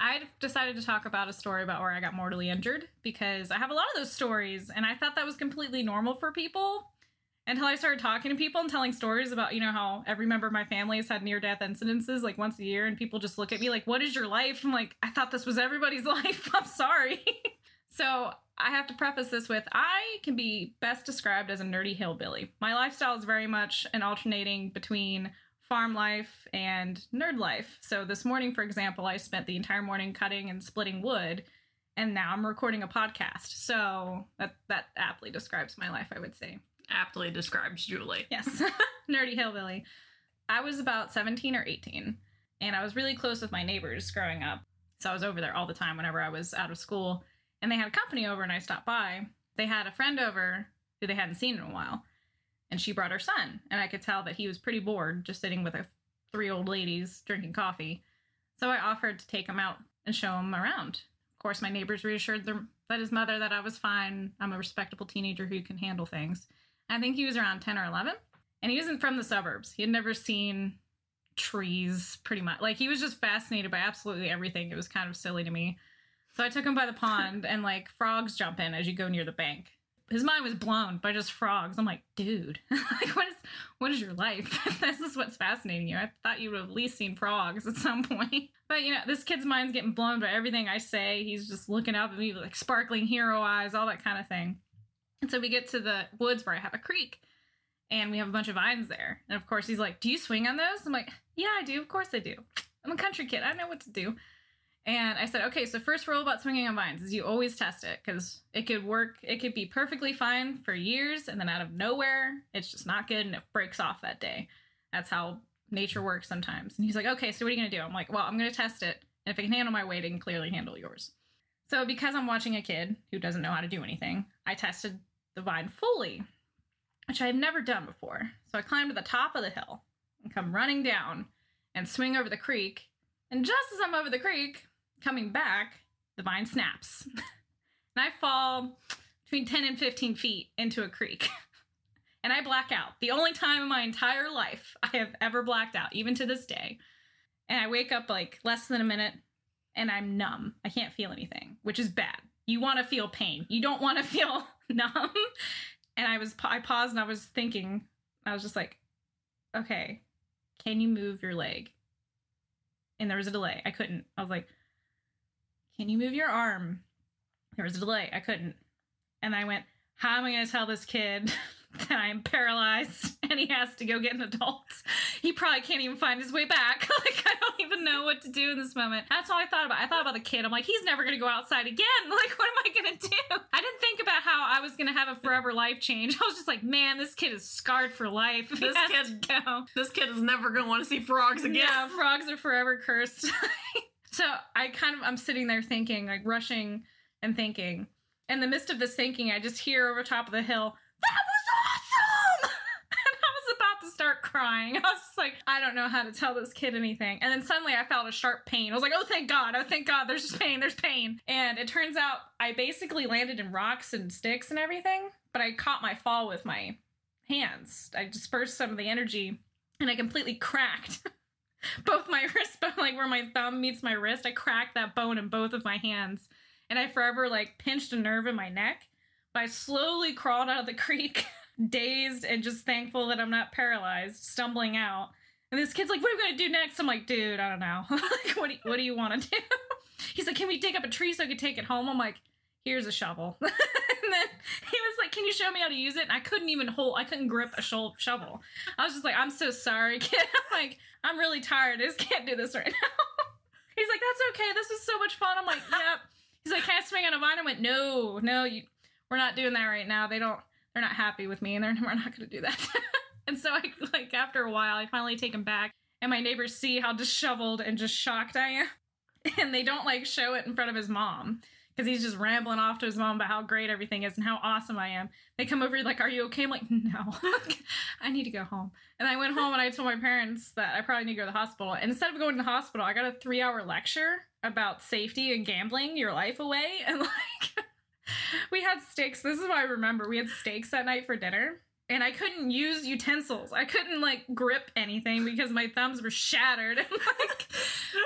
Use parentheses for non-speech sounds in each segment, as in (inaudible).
I decided to talk about a story about where I got mortally injured because I have a lot of those stories and I thought that was completely normal for people until I started talking to people and telling stories about, you know, how every member of my family has had near death incidences like once a year and people just look at me like, what is your life? I'm like, I thought this was everybody's (laughs) life. I'm sorry. (laughs) so I have to preface this with I can be best described as a nerdy hillbilly. My lifestyle is very much an alternating between farm life and nerd life. So this morning, for example, I spent the entire morning cutting and splitting wood, and now I'm recording a podcast. So that that aptly describes my life, I would say. Aptly describes Julie. Yes, (laughs) nerdy hillbilly. I was about 17 or 18, and I was really close with my neighbors growing up. So I was over there all the time whenever I was out of school, and they had a company over, and I stopped by. They had a friend over who they hadn't seen in a while and she brought her son and i could tell that he was pretty bored just sitting with a, three old ladies drinking coffee. So i offered to take him out and show him around. Of course my neighbors reassured them that his mother that i was fine. I'm a respectable teenager who can handle things. I think he was around 10 or 11 and he wasn't from the suburbs. He had never seen trees pretty much. Like he was just fascinated by absolutely everything. It was kind of silly to me. So i took him by the (laughs) pond and like frogs jump in as you go near the bank his mind was blown by just frogs. I'm like, dude, (laughs) like what is what is your life? (laughs) this is what's fascinating you. I thought you would have at least seen frogs at some (laughs) point. But you know, this kid's mind's getting blown by everything I say. He's just looking up at me with like sparkling hero eyes, all that kind of thing. And so we get to the woods where I have a creek and we have a bunch of vines there. And of course he's like, Do you swing on those? I'm like, Yeah, I do. Of course I do. I'm a country kid. I know what to do. And I said, okay, so first rule about swinging on vines is you always test it because it could work. It could be perfectly fine for years, and then out of nowhere, it's just not good and it breaks off that day. That's how nature works sometimes. And he's like, okay, so what are you going to do? I'm like, well, I'm going to test it. And if it can handle my weight, it can clearly handle yours. So because I'm watching a kid who doesn't know how to do anything, I tested the vine fully, which I've never done before. So I climbed to the top of the hill and come running down and swing over the creek. And just as I'm over the creek, coming back, the vine snaps. (laughs) and I fall between 10 and 15 feet into a creek. (laughs) and I black out. The only time in my entire life I have ever blacked out, even to this day. And I wake up like less than a minute and I'm numb. I can't feel anything, which is bad. You want to feel pain. You don't want to (laughs) feel numb. And I was I paused and I was thinking, I was just like, okay, can you move your leg? And there was a delay. I couldn't. I was like, can you move your arm? There was a delay. I couldn't. And I went, How am I going to tell this kid (laughs) that I'm paralyzed (laughs) and he has to go get an adult? He probably can't even find his way back. (laughs) like, I don't even know what to do in this moment. That's all I thought about. I thought about the kid. I'm like, He's never going to go outside again. Like, what am I going to do? I didn't think about how I was going to have a forever life change. I was just like, Man, this kid is scarred for life. This kid, go. This kid is never going to want to see frogs again. Yeah, frogs are forever cursed. So I kind of I'm sitting there thinking, like rushing and thinking. In the midst of this thinking, I just hear over top of the hill, that was awesome! (laughs) and I was about to start crying. (laughs) I was just like, I don't know how to tell this kid anything. And then suddenly I felt a sharp pain. I was like, oh thank God, oh thank God, there's just pain, there's pain. And it turns out I basically landed in rocks and sticks and everything, but I caught my fall with my hands. I dispersed some of the energy and I completely cracked (laughs) (laughs) both my wrists, (laughs) but like where my thumb meets my wrist, I cracked that bone in both of my hands. And I forever like pinched a nerve in my neck. But I slowly crawled out of the (laughs) creek, dazed and just thankful that I'm not paralyzed, stumbling out. And this kid's like, "What are we gonna do next?" I'm like, "Dude, I don't know. like, what do you, what do you want to do?" He's like, "Can we dig up a tree so I can take it home?" I'm like, "Here's a shovel." And (laughs) then he was like, "Can you show me how to use it?" And I couldn't even hold. I couldn't grip a shovel. I was just like, "I'm so sorry, (laughs) kid." I'm like, I'm really tired. I just can't do this right (laughs) now. He's like, that's okay. This is so much fun. I'm like, yep. He's like, can I swing on a vine? I went, no, no, you, we're not doing that right now. They don't, they're not happy with me and they're, we're not going to do that. and so I, like, after a while, I finally take him back and my neighbors see how disheveled and just shocked I am. And they don't like show it in front of his mom because he's just rambling off to his mom about how great everything is and how awesome I am. They come over like, "Are you okay?" I'm like, "No, (laughs) I need to go home." And I went home and I told my parents that I probably need to go to the hospital. And instead of going to the hospital, I got a three-hour lecture about safety and gambling your life away. (laughs) And like, (laughs) we had steaks. This is what I remember. We had steaks that night for dinner. And I couldn't use utensils. I couldn't like grip anything because my thumbs were shattered. (laughs) And like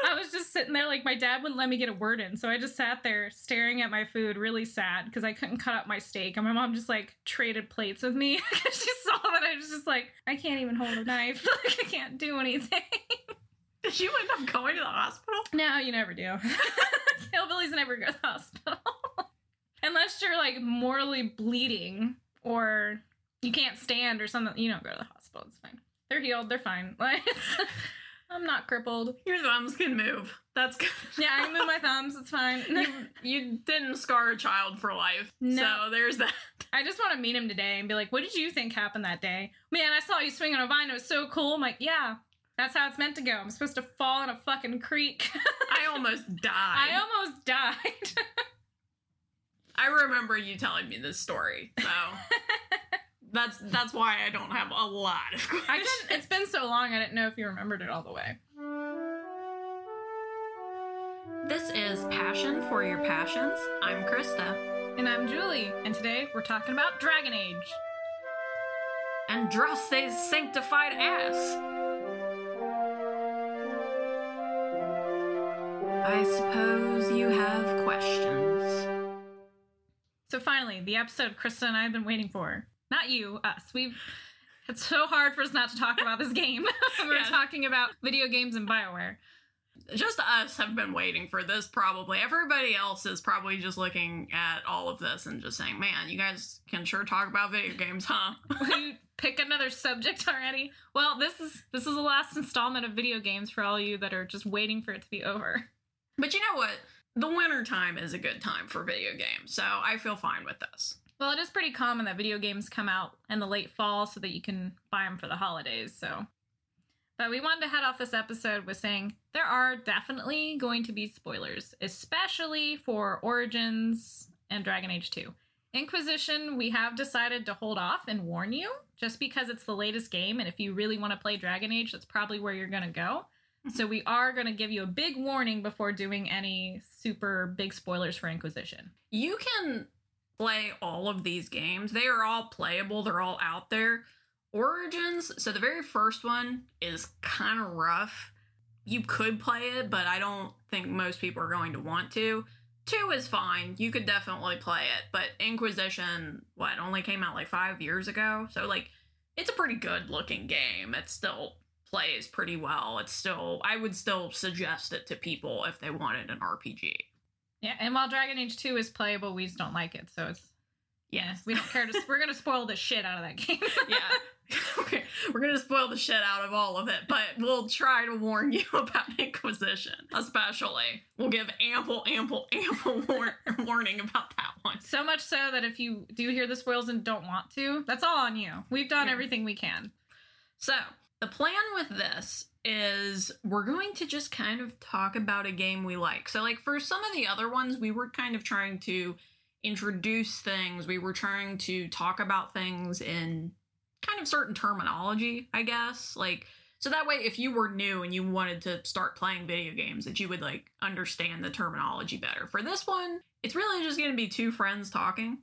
I was just sitting there like my dad wouldn't let me get a word in. So I just sat there staring at my food, really sad because I couldn't cut up my steak. And my mom just like traded plates with me (laughs) because she saw that I was just like, I can't even hold a knife. (laughs) like I can't do anything. Did you end up going to the hospital? No, you never do. Hillbillies never go to the hospital. Unless you're like mortally bleeding or you can't stand or something, you don't go to the hospital. It's fine. They're healed. They're fine. (laughs) Like, I'm not crippled. Your thumbs can move. That's good. (laughs) Yeah, I can move my thumbs. It's fine. (laughs) you, you didn't scar a child for life. No. So there's that. I just want to meet him today and be like, what did you think happened that day? Man, I saw you swing on a vine. It was so cool. I'm like, yeah, that's how it's meant to go. I'm supposed to fall in a fucking creek. I almost died. I almost died. I remember you telling me this story. So that's that's why I don't have a lot of questions. (laughs) I didn't, it's been so long, I didn't know if you remembered it all the way. This is Passion for Your Passions. I'm Krista. And I'm Julie, and today we're talking about Dragon Age. And Drosse's sanctified ass. I suppose you have questions. So finally, the episode Krista and I have been waiting for. Not you, us. We've it's so hard for us not to talk about this game. (laughs) we're Yeah. talking about video games and BioWare. Just us have been waiting for this probably. Everybody else is probably just looking at all of this and just saying, man, you guys can sure talk about video games, huh? (laughs) Will you pick another subject already? Well, this is this is the last installment of video games for all you that are just waiting for it to be over. But you know what? The winter time is a good time for video games, so I feel fine with this. Well, it is pretty common that video games come out in the late fall so that you can buy them for the holidays, so. But we wanted to head off this episode with saying there are definitely going to be spoilers, especially for Origins and Dragon Age 2. Inquisition, we have decided to hold off and warn you just because it's the latest game, and if you really want to play Dragon Age, that's probably where you're going to go. (laughs) So we are going to give you a big warning before doing any super big spoilers for Inquisition. You can play all of these games. They are all playable, they're all out there. Origins, so the very first one is kind of rough. You could play it, but I don't think most people are going to want to. Two is fine. You could definitely play it, but Inquisition, what, only came out like five years ago? So, like, it's a pretty good looking game. It still plays pretty well. It's still, I would still suggest it to people if they wanted an RPG. Yeah, and while Dragon Age 2 is playable, we just don't like it. So it's yes, we don't care to we're gonna spoil the shit out of that game. (laughs) yeah. (laughs) Okay, we're gonna spoil the shit out of all of it, but we'll try to warn you (laughs) about Inquisition, especially. We'll give ample, ample, ample war- warning about that one. so much so that if you do hear the spoils and don't want to, that's all on you. We've done Yeah. everything we can. So, the plan with this is we're going to just kind of talk about a game we like. So, like, for some of the other ones, we were kind of trying to introduce things, we were trying to talk about things in kind of certain terminology, I guess. Like, so that way, if you were new and you wanted to start playing video games, that you would like understand the terminology better. For this one, it's really just going to be two friends talking.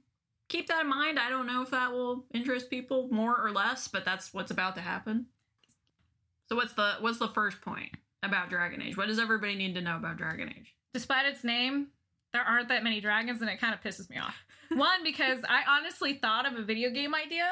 Keep that in mind. I don't know if that will interest people more or less, but that's what's about to happen. So what's the what's the first point about Dragon Age? What does everybody need to know about Dragon Age? Despite its name, there aren't that many dragons, and it kind of pisses me off. One, because I honestly thought of a video game idea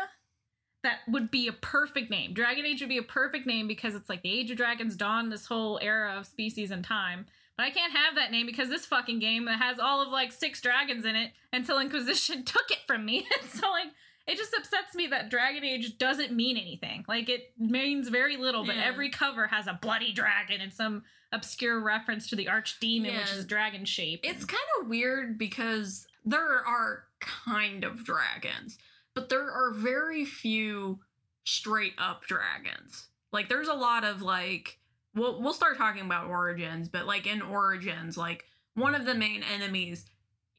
that would be a perfect name. Dragon Age would be a perfect name because it's like the Age of Dragons dawn, this whole era of species and time. But I can't have that name because this fucking game that has all of like six dragons in it until Inquisition (laughs) took it from me. (laughs) so like it just upsets me that Dragon Age doesn't mean anything. Like it means very little, but Yeah. every cover has a bloody dragon and some obscure reference to the archdemon, which is dragon shape. It's kind of weird because there are kind of dragons, but there are very few straight up dragons. Like there's a lot of like we'll we'll start talking about origins, but like in origins, like one of the main enemies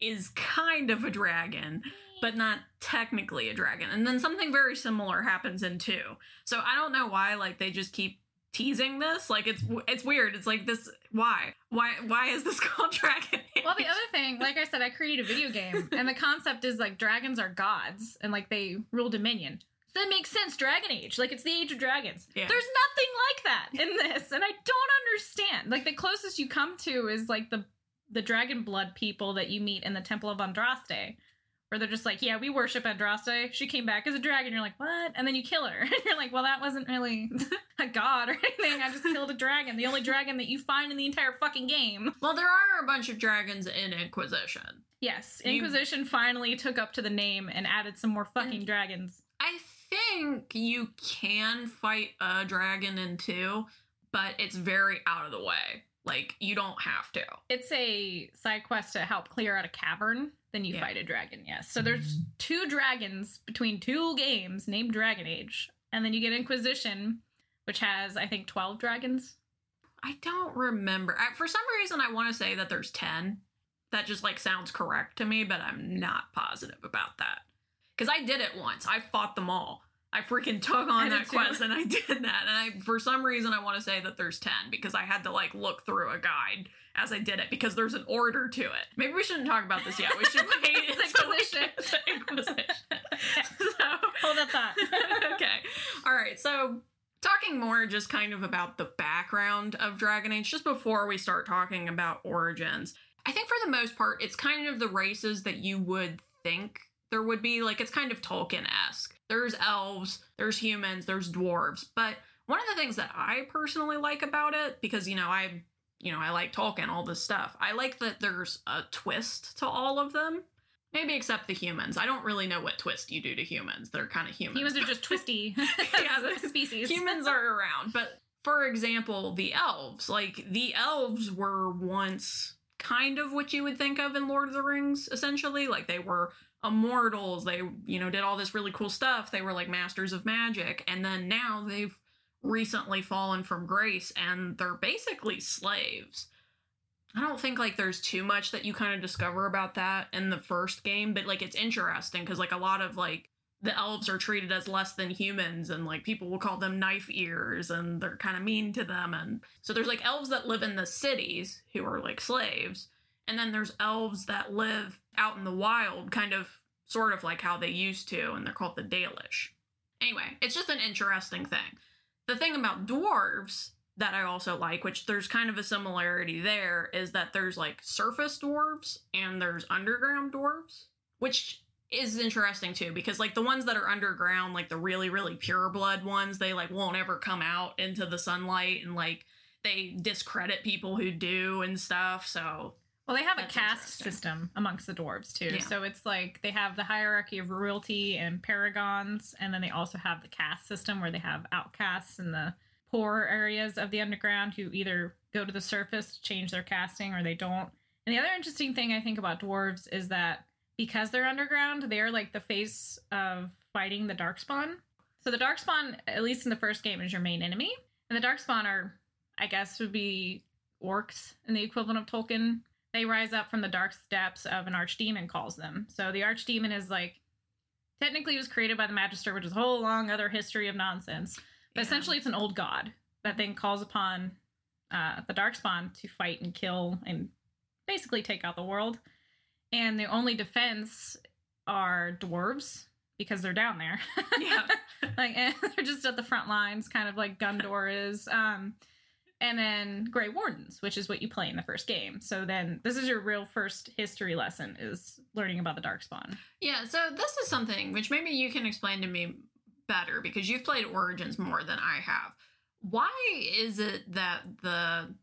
is kind of a dragon, but not technically a dragon. And then something very similar happens in 2. So I don't know why like they just keep teasing this. Like it's it's weird. It's like this why? Why why is this (laughs) called Dragon Age? Well, the other thing, like I said, I created a video game, (laughs) and the concept is like dragons are gods, and like they rule dominion. So that makes sense. Dragon Age, like it's the Age of Dragons. Yeah. There's nothing like that in this, and I don't understand. Like the closest you come to is like the the dragon blood people that you meet in the Temple of Andraste, where they're just like, "Yeah, we worship Andraste. She came back as a dragon." You're like, "What?" And then you kill her, (laughs) and you're like, "Well, that wasn't really (laughs) a god or anything. I just killed a dragon, the only dragon that you find in the entire fucking game." Well, there are a bunch of dragons in Inquisition. Yes, You- Inquisition finally took up to the name and added some more fucking dragons. I think you can fight a dragon in two, but it's very out of the way. Like, you don't have to. It's a side quest to help clear out a cavern. Then you Yeah. fight a dragon. Yes. So there's mm-hmm. two dragons between two games named Dragon Age, and then you get Inquisition, which has I think twelve dragons. I don't remember. I, for some reason, I want to say that there's 10. That just like sounds correct to me, but I'm not positive about that. Because I did it once. I fought them all. I freaking took on that too. quest and I (laughs) did that. And I, for some reason, I want to say that there's 10 because I had to like look through a guide as I did it because there's an order to it. Maybe we shouldn't talk about this yet. We should (laughs) wait It's Inquisition. to (laughs) Inquisition. so, Hold that thought. (laughs) okay. All right. So, talking more just kind of about the background of Dragon Age, just before we start talking about origins, I think for the most part, it's kind of the races that you would think there would be. Like, it's kind of Tolkien esque. There's elves, there's humans, there's dwarves. But one of the things that I personally like about it, because, you know, I. You know, I like Tolkien, all this stuff. I like that there's a twist to all of them. Maybe except the humans. I don't really know what twist you do to humans. They're kind of humans. Humans are just (laughs) twisty (laughs) (laughs) Yeah, species. humans are around but for example the elves like the elves were once kind of what you would think of in lord of the rings essentially like they were immortals they you know did all this really cool stuff they were like masters of magic and then now they've recently fallen from grace and they're basically slaves I don't think like there's too much that you kind of discover about that in the first game, but like it's interesting because like a lot of like the elves are treated as less than humans and like people will call them knife ears and they're kind of mean to them and so there's like elves that live in the cities who are like slaves and then there's elves that live out in the wild kind of sort of like how they used to and they're called the Dalish. Anyway, it's just an interesting thing. The thing about dwarves that I also like, which there's kind of a similarity there, is that there's like surface dwarves and there's underground dwarves, which is interesting too because like the ones that are underground, like the really really pure blood ones, they like won't ever come out into the sunlight and like they discredit people who do and stuff. So Well, they have a caste system amongst the dwarves too. Yeah. So it's like they have the hierarchy of royalty and paragons, and then they also have the caste system where they have outcasts in the poor areas of the underground who either go to the surface to change their casting or they don't. And the other interesting thing I think about dwarves is that because they're underground, they are like the face of fighting the darkspawn. So the darkspawn, at least in the first game, is your main enemy, and the darkspawn are, I guess, would be orcs in the equivalent of Tolkien they rise up from the dark depths of an archdemon calls them. So the archdemon is like technically it was created by the magister, which is a whole long other history of nonsense. But Yeah. essentially it's an old god that then calls upon uh, the darkspawn to fight and kill and basically take out the world. And the only defense are dwarves because they're down there. Yeah. (laughs) like (laughs) they're just at the front lines, kind of like Gondor is. Um, and then Grey Wardens, which is what you play in the first game. So then this is your real first history lesson is learning about the Darkspawn. Yeah, so this is something which maybe you can explain to me better because you've played Origins more than I have. Why is it that the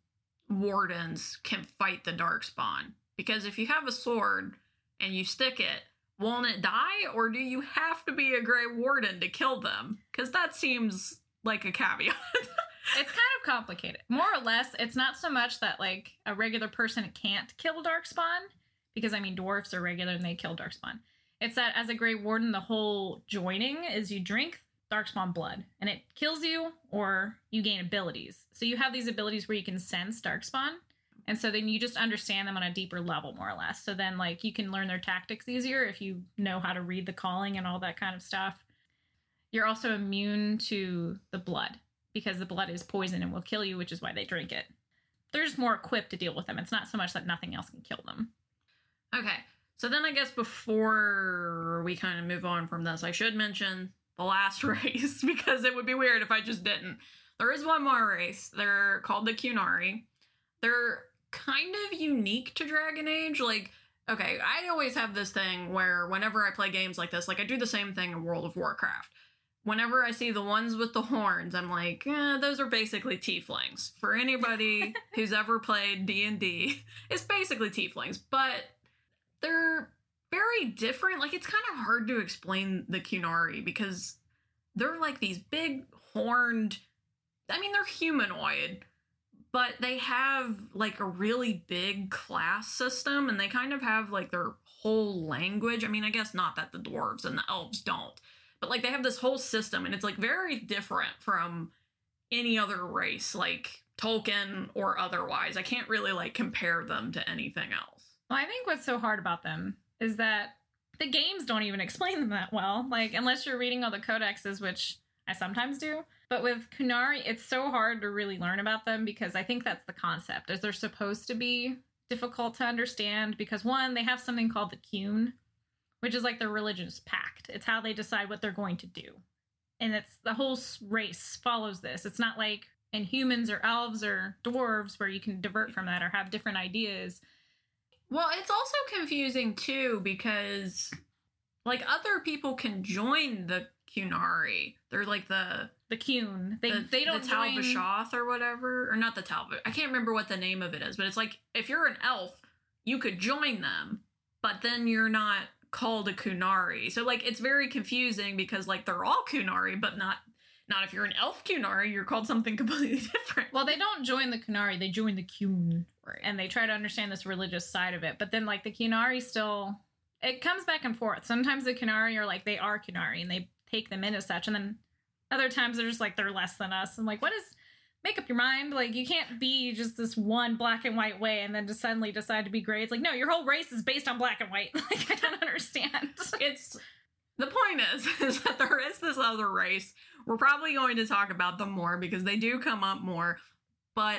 wardens can fight the darkspawn? Because if you have a sword and you stick it, won't it die? Or do you have to be a Grey Warden to kill them? Because that seems like a caveat. (laughs) It's kind of complicated. More or less, it's not so much that like a regular person can't kill Darkspawn, because I mean dwarfs are regular and they kill Darkspawn. It's that as a Grey Warden, the whole joining is you drink Darkspawn blood and it kills you or you gain abilities. So you have these abilities where you can sense Darkspawn. And so then you just understand them on a deeper level, more or less. So then, like, you can learn their tactics easier if you know how to read the calling and all that kind of stuff. You're also immune to the blood because the blood is poison and will kill you, which is why they drink it. They're just more equipped to deal with them. It's not so much that nothing else can kill them. Okay. So then I guess before we kind of move on from this, I should mention the last (laughs) race because it would be weird if I just didn't. There is one more race. They're called the Qunari. They're kind of unique to Dragon Age. Like, okay, I always have this thing where whenever I play games like this, like I do the same thing in World of Warcraft. Whenever I see the ones with the horns, I'm like, eh, those are basically tieflings. For anybody (laughs) who's ever played D&D, it's basically tieflings, but they're very different. Like it's kind of hard to explain the Qunari because they're like these big horned I mean, they're humanoid, but they have like a really big class system and they kind of have like their whole language. I mean, I guess not that the dwarves and the elves don't, but like they have this whole system and it's like very different from any other race, like Tolkien or otherwise. I can't really like compare them to anything else. Well, I think what's so hard about them is that the games don't even explain them that well. Like, unless you're reading all the codexes, which I sometimes do. But with Qunari, it's so hard to really learn about them because I think that's the concept. Is they're supposed to be difficult to understand because one, they have something called the Qun, which is like their religious pact. It's how they decide what they're going to do. And it's the whole race follows this. It's not like in humans or elves or dwarves where you can divert from that or have different ideas. Well, it's also confusing too because like other people can join the Qunari. They're like the the Qun. They the, they don't the join- Talbashoth or whatever, or not the Talbot. I can't remember what the name of it is, but it's like if you're an elf, you could join them, but then you're not called a Qunari. So like it's very confusing because like they're all Qunari, but not not if you're an elf Qunari, you're called something (laughs) completely different. Well, they don't join the Qunari; they join the Qun. right. And they try to understand this religious side of it. But then, like, the Qunari still, it comes back and forth. Sometimes the Qunari are like, they are Qunari and they take them in as such. And then other times they're just like, they're less than us. And like, what is, make up your mind. Like, you can't be just this one black and white way and then just suddenly decide to be gray. It's like, no, your whole race is based on black and white. (laughs) Like, I don't understand. (laughs) it's the point is (laughs) is that there is this other race. We're probably going to talk about them more because they do come up more, but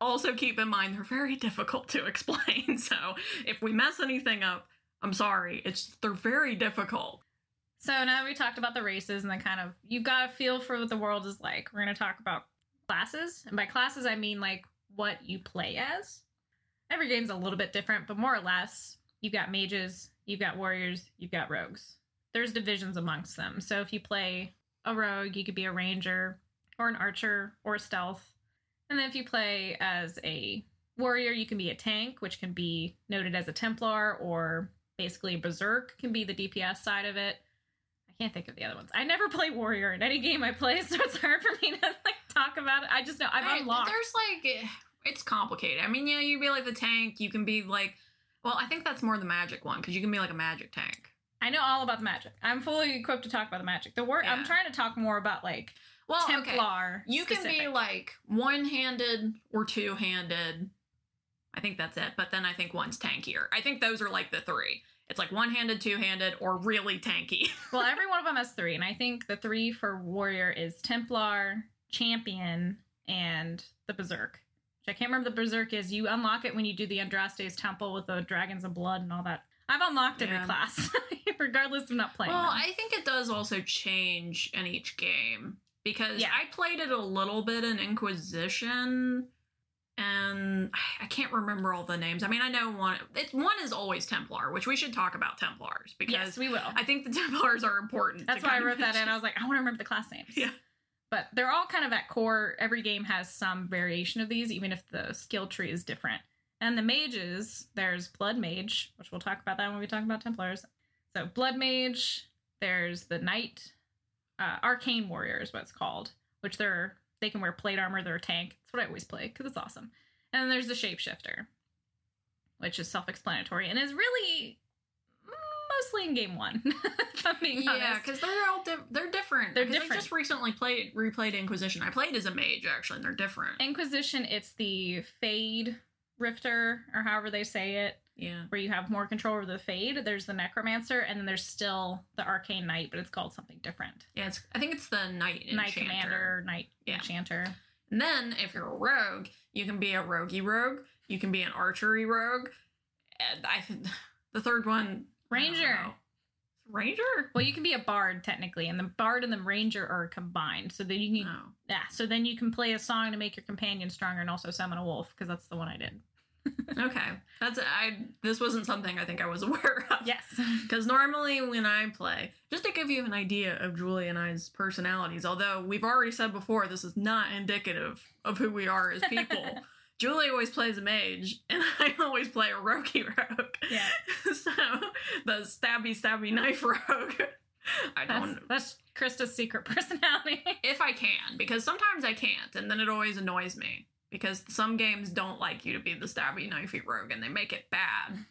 also keep in mind they're very difficult to explain. So if we mess anything up, I'm sorry. It's they're very difficult. So now that we talked about the races and the kind of you've got a feel for what the world is like. We're going to talk about classes, and by classes I mean like what you play as. Every game's a little bit different, but more or less, you've got mages, you've got warriors, you've got rogues. There's divisions amongst them. So if you play a rogue, you could be a ranger or an archer or stealth. And then if you play as a warrior, you can be a tank, which can be noted as a Templar or basically berserk can be the DPS side of it. I can't think of the other ones. I never (laughs) play warrior in any game I play, so it's hard for me to like talk about it. I just know I've I- unlocked. There's like it's complicated. I mean, yeah, you'd be like the tank. You can be like, well, I think that's more the magic one because you can be like a magic tank. I know all about the magic. I'm fully equipped to talk about the magic. The war. I'm trying to talk more about like Well, okay. Templar. You can be like one handed or two handed. I think that's it. But then I think one's tankier. I think those are like the three. It's like one handed, two handed, or really tanky. (laughs) well, every one of them has three, and I think the three for warrior is Templar, Champion, and the Berserk. Which I can't remember the Berserk is. You unlock it when you do the Andraste's Temple with the dragons of blood and all that. I've unlocked every Yeah. class, (laughs) regardless of not playing. well, them. I think it does also change in each game because Yeah. I played it a little bit in Inquisition. And I can't remember all the names. I mean, I know one. It's one is always Templar, which we should talk about Templars because yes, we will. I think the (laughs) Templars are important. That's why I wrote that in. I was like, I want to remember the class names. Yeah. But they're all kind of at core. Every game has some variation of these, even if the skill tree is different. And the mages, there's Blood Mage, which we'll talk about that when we talk about Templars. So Blood Mage, there's the Knight, uh, Arcane Warrior is what it's called, which they're they can wear plate armor. They're a tank. That's what I always play because it's awesome. And then there's the Shapeshifter, which is self-explanatory and is really mostly in game one. (laughs) if I'm being Yeah, because they're all di- they're different. They're different. I just recently played replayed Inquisition. I played as a mage actually, and they're different. Inquisition, it's the Fade Rifter, or however they say it, yeah. where you have more control over the Fade. There's the Necromancer, and then there's still the Arcane Knight, but it's called something different. Yeah, it's, I think it's the Knight Knight Commander, Knight Yeah. Enchanter. And then if you're a rogue, you can be a roguey rogue. You can be an archery rogue. And I (laughs) the third one Ranger. Ranger? Well, you can be a bard technically, and the bard and the ranger are combined. So then you can, Oh. yeah. So then you can play a song to make your companion stronger, and also summon a wolf because that's the one I did. (laughs) Okay. That's I this wasn't something I think I was (laughs) aware of. Yes. (laughs) Because normally when I play, just to give you an idea of Julie and I's personalities, although we've already said before this is not indicative of who we are as people. Julie always plays a mage, (laughs) and I always play a roguey rogue. Yeah. (laughs) so the stabby stabby knife rogue. I don't know. that's Krista's secret (laughs) personality. if I can, because sometimes I can't, and then it always annoys me. Because some games don't like you to be the stabby knifey rogue and they make it bad.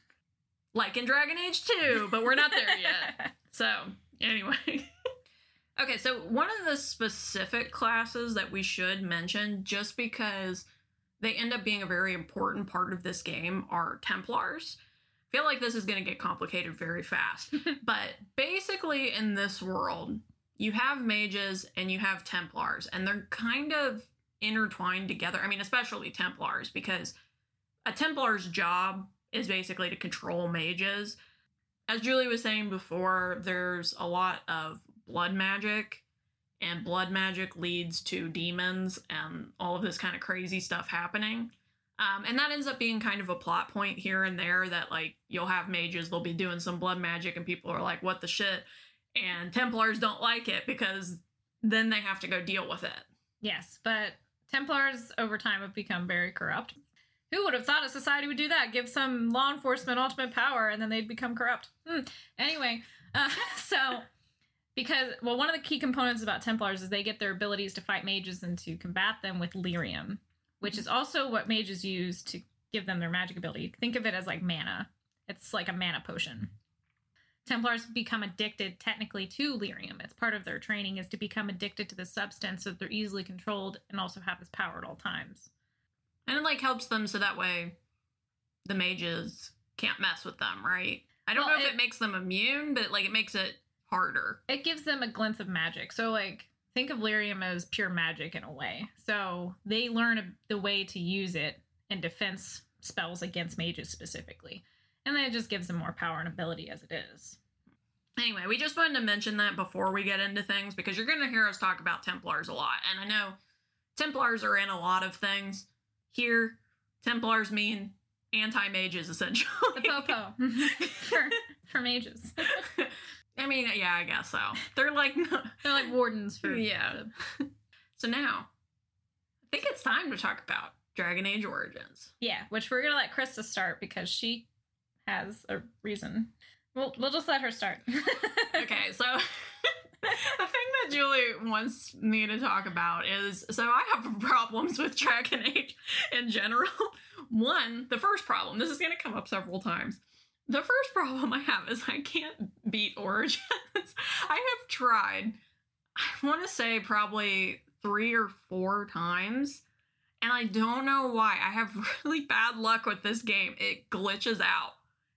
Like in Dragon Age 2, but we're not there yet. So, anyway. okay, so one of the specific classes that we should mention, just because they end up being a very important part of this game, are Templars. I feel like this is going to get complicated very fast. (laughs) but basically, in this world, you have mages and you have Templars, and they're kind of intertwined together. I mean, especially Templars, because a Templar's job is basically to control mages as Julie was saying before, there's a lot of blood magic, and blood magic leads to demons and all of this kind of crazy stuff happening. Um, and that ends up being kind of a plot point here and there that, like, you'll have mages, they'll be doing some blood magic, and people are like, what the shit? And Templars don't like it because then they have to go deal with it. yes, but Templars over time have become very corrupt. Who would have thought a society would do that? Give some law enforcement ultimate power and then they'd become corrupt. Hmm. Anyway, uh, (laughs) so because well, one of the key components about Templars is they get their abilities to fight mages and to combat them with lyrium, which mm-hmm. is also what mages use to give them their magic ability. Think of it as like mana. It's like a mana potion. Templars become addicted technically to lyrium. It's part of their training is to become addicted to the substance so that they're easily controlled and also have this power at all times. And it, like, helps them so that way the mages can't mess with them, right? I don't Well, know if it- it makes them immune, but, like, it makes it harder. It gives them a glimpse of magic. So like think of lyrium as pure magic in a way. So they learn a, the way to use it in defense spells against mages specifically. And then it just gives them more power and ability as it is. Anyway, we just wanted to mention that before we get into things because you're going to hear us talk about Templars a lot. And I know Templars are in a lot of things. Here, Templars mean anti mages, essentially. The popo (laughs) (laughs) for for mages. (laughs) I mean, yeah, I guess so. They're like, (laughs) They're like wardens for Yeah. so now, I think it's time to talk about Dragon Age Origins. yeah, which we're gonna let Krista start because she has a reason. We'll we'll just let her start. (laughs) okay, so (laughs) the thing that Julie wants me to talk about is so I have problems with Dragon Age in general. One, the first problem, this is going to come up several times. The first problem I have is I can't beat Origins. (laughs) I have tried, I want to say probably three or four times, and I don't know why. I have (laughs) really bad luck with this game. It glitches out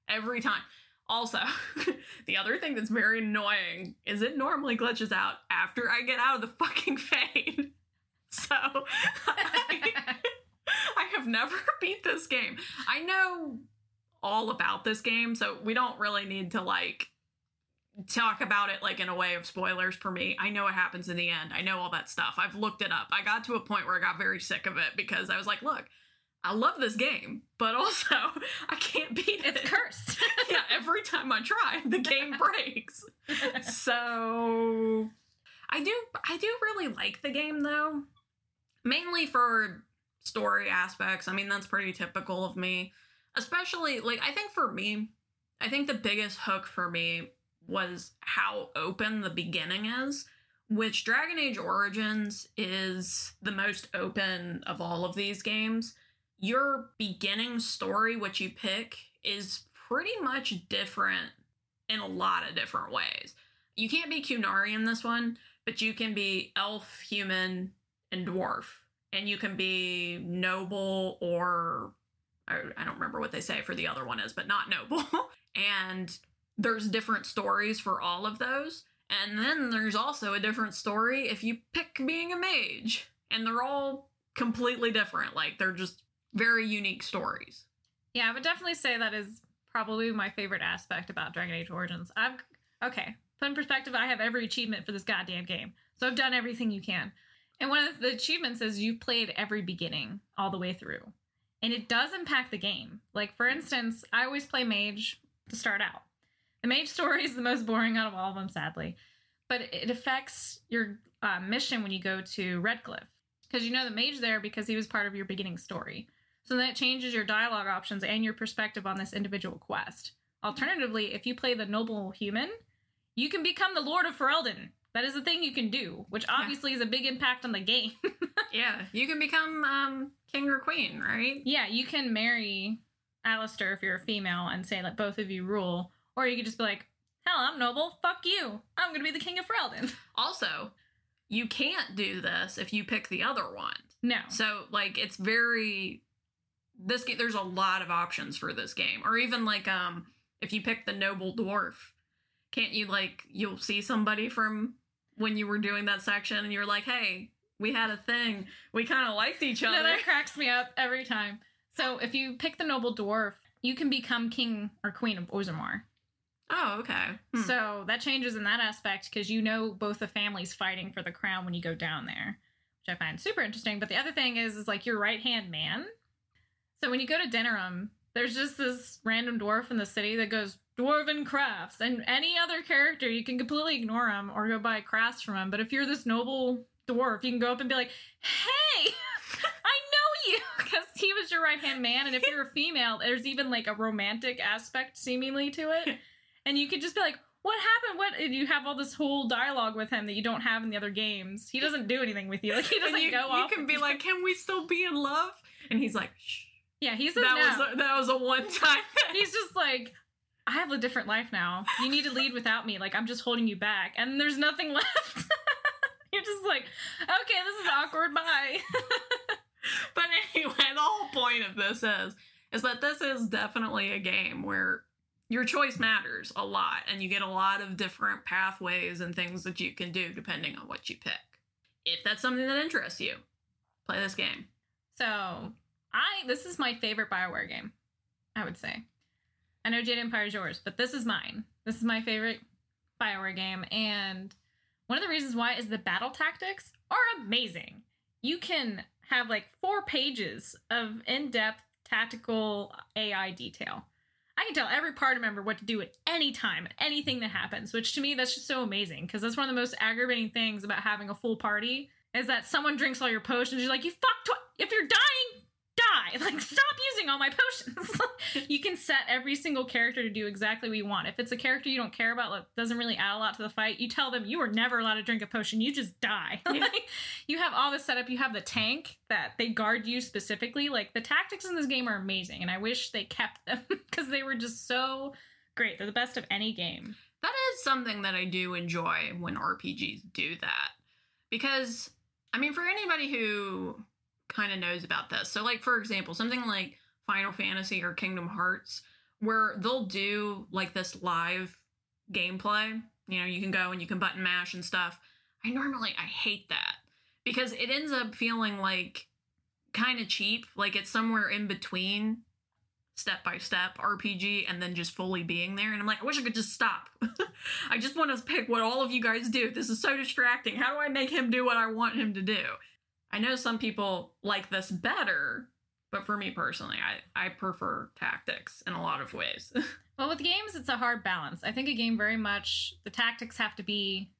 every time. Also, (laughs) the other thing that's very annoying is it normally glitches out after I get out of the fucking fade. So I, I have never beat this game. I know all about this game, so we don't really need to like talk about it like in a way of spoilers for me. I know what happens in the end. I know all that stuff. I've looked it up. I got to a point where I got very sick of it because I was like, look, I love this game, but also (laughs) I can't beat it. it's cursed. (laughs) (laughs) yeah, every time I try, the game breaks. so I do I do really like the game though. Mainly for story aspects. I mean, that's pretty typical of me. Especially like I think for me, I think the biggest hook for me was how open the beginning is, which Dragon Age Origins is the most open of all of these games. Your beginning story, which you pick, is pretty much different in a lot of different ways. You can't be Qunari in this one, but you can be elf, human, and dwarf. And you can be noble or I, I don't remember what they say for the other one is, but not noble. (laughs) and there's different stories for all of those. And then there's also a different story if you pick being a mage. And they're all completely different. Like they're just very unique stories. Yeah, I would definitely say that is probably my favorite aspect about Dragon Age Origins. I've okay, put in perspective, I have every achievement for this goddamn game. So I've done everything you can. And one of the achievements is you played every beginning all the way through. And it does impact the game. Like, for instance, I always play Mage to start out. The Mage story (laughs) is the most boring out of all of them, sadly. But it affects your uh, mission when you go to Redcliffe. Because you know the Mage there because he was part of your beginning story. So that changes your dialogue options and your perspective on this individual quest. Alternatively, if you play the Noble Human, you can become the Lord of Ferelden. That is a thing you can do, which obviously is a big impact on the game. (laughs) yeah, you can become um, king or queen, right? yeah, you can marry Alistair if you're a female and say that both of you rule, or you could just be like, "Hell, I'm noble. Fuck you. I'm gonna be the king of Ferelden." (laughs) Also, you can't do this if you pick the other one. No, So like it's very this game there's a lot of options for this game. Or even like um if you pick the noble dwarf, can't you like you'll see somebody from when you were doing that section and you were like, "Hey, we had a thing. We kind of liked each no, other." that cracks me up every time. So if you pick the noble dwarf, you can become king or queen of Orzammar. oh, okay. Hmm. So that changes in that aspect because you know both the families fighting for the crown when you go down there, which I find super interesting. But the other thing is, is like your right hand man. So when you go to Denerim, there's just this random dwarf in the city that goes dwarven crafts, and any other character you can completely ignore him or go buy crafts from him. But if you're this noble dwarf, you can go up and be like, "Hey, (laughs) I know you," (laughs) because he was your right hand man. And if you're a (laughs) female, there's even like a romantic aspect seemingly to it and you could just be like what happened what and you have all this whole dialogue with him that you don't have in the other games he doesn't do anything with you like he doesn't you, go off you can be like, "Can we still be in love?" And he's like, Shh. yeah he says "That no. was a, that was a one time." he's just like i have a different life now. You need to lead without me. Like i'm just holding you back. And there's nothing (laughs) left. You're just like okay this is awkward. Bye. (laughs) But anyway, the whole point of this is is that this is definitely a game where your choice matters a lot and you get a lot of different pathways and things that you can do depending on what you pick. If that's something that interests you, play this game. so i this is my favorite bioware game i would say i know jade empire is yours but this is mine. This is my favorite bioware game. And one of the reasons why is the battle tactics are amazing. You can have like four pages of in-depth tactical ai detail. I can tell every party member what to do at any time anything that happens which to me that's just so amazing because that's one of the most aggravating things about having a full party is that someone drinks all your potions. You're like you fuck tw- if you're dying die. (laughs) Like stop using all my potions. (laughs) You can set every single character to do exactly what you want. If it's a character you don't care about that doesn't really add a lot to the fight you tell them you are never allowed to drink a potion. You just die. (laughs) Yeah. like you have all this set up. You have the tank that they guard you specifically. Like the tactics in this game are amazing and i wish they kept them because they were just so great. They're the best of any game. That is something that I do enjoy when RPGs do that. Because, I mean, for anybody who kind of knows about this, so like, for example, something like Final Fantasy or Kingdom Hearts, where they'll do like this live gameplay, you know, you can go and you can button mash and stuff. I normally, I hate that because it ends up feeling like kind of cheap, like it's somewhere in between step by step RPG and then just fully being there. And I'm like, I wish I could just stop. (laughs) I just want to pick what all of you guys do. This is so distracting. How do I make him do what I want him to do? I know some people like this better, but for me personally, I, I prefer tactics in a lot of ways. (laughs) Well, with games, it's a hard balance. I think a game very much the tactics have to be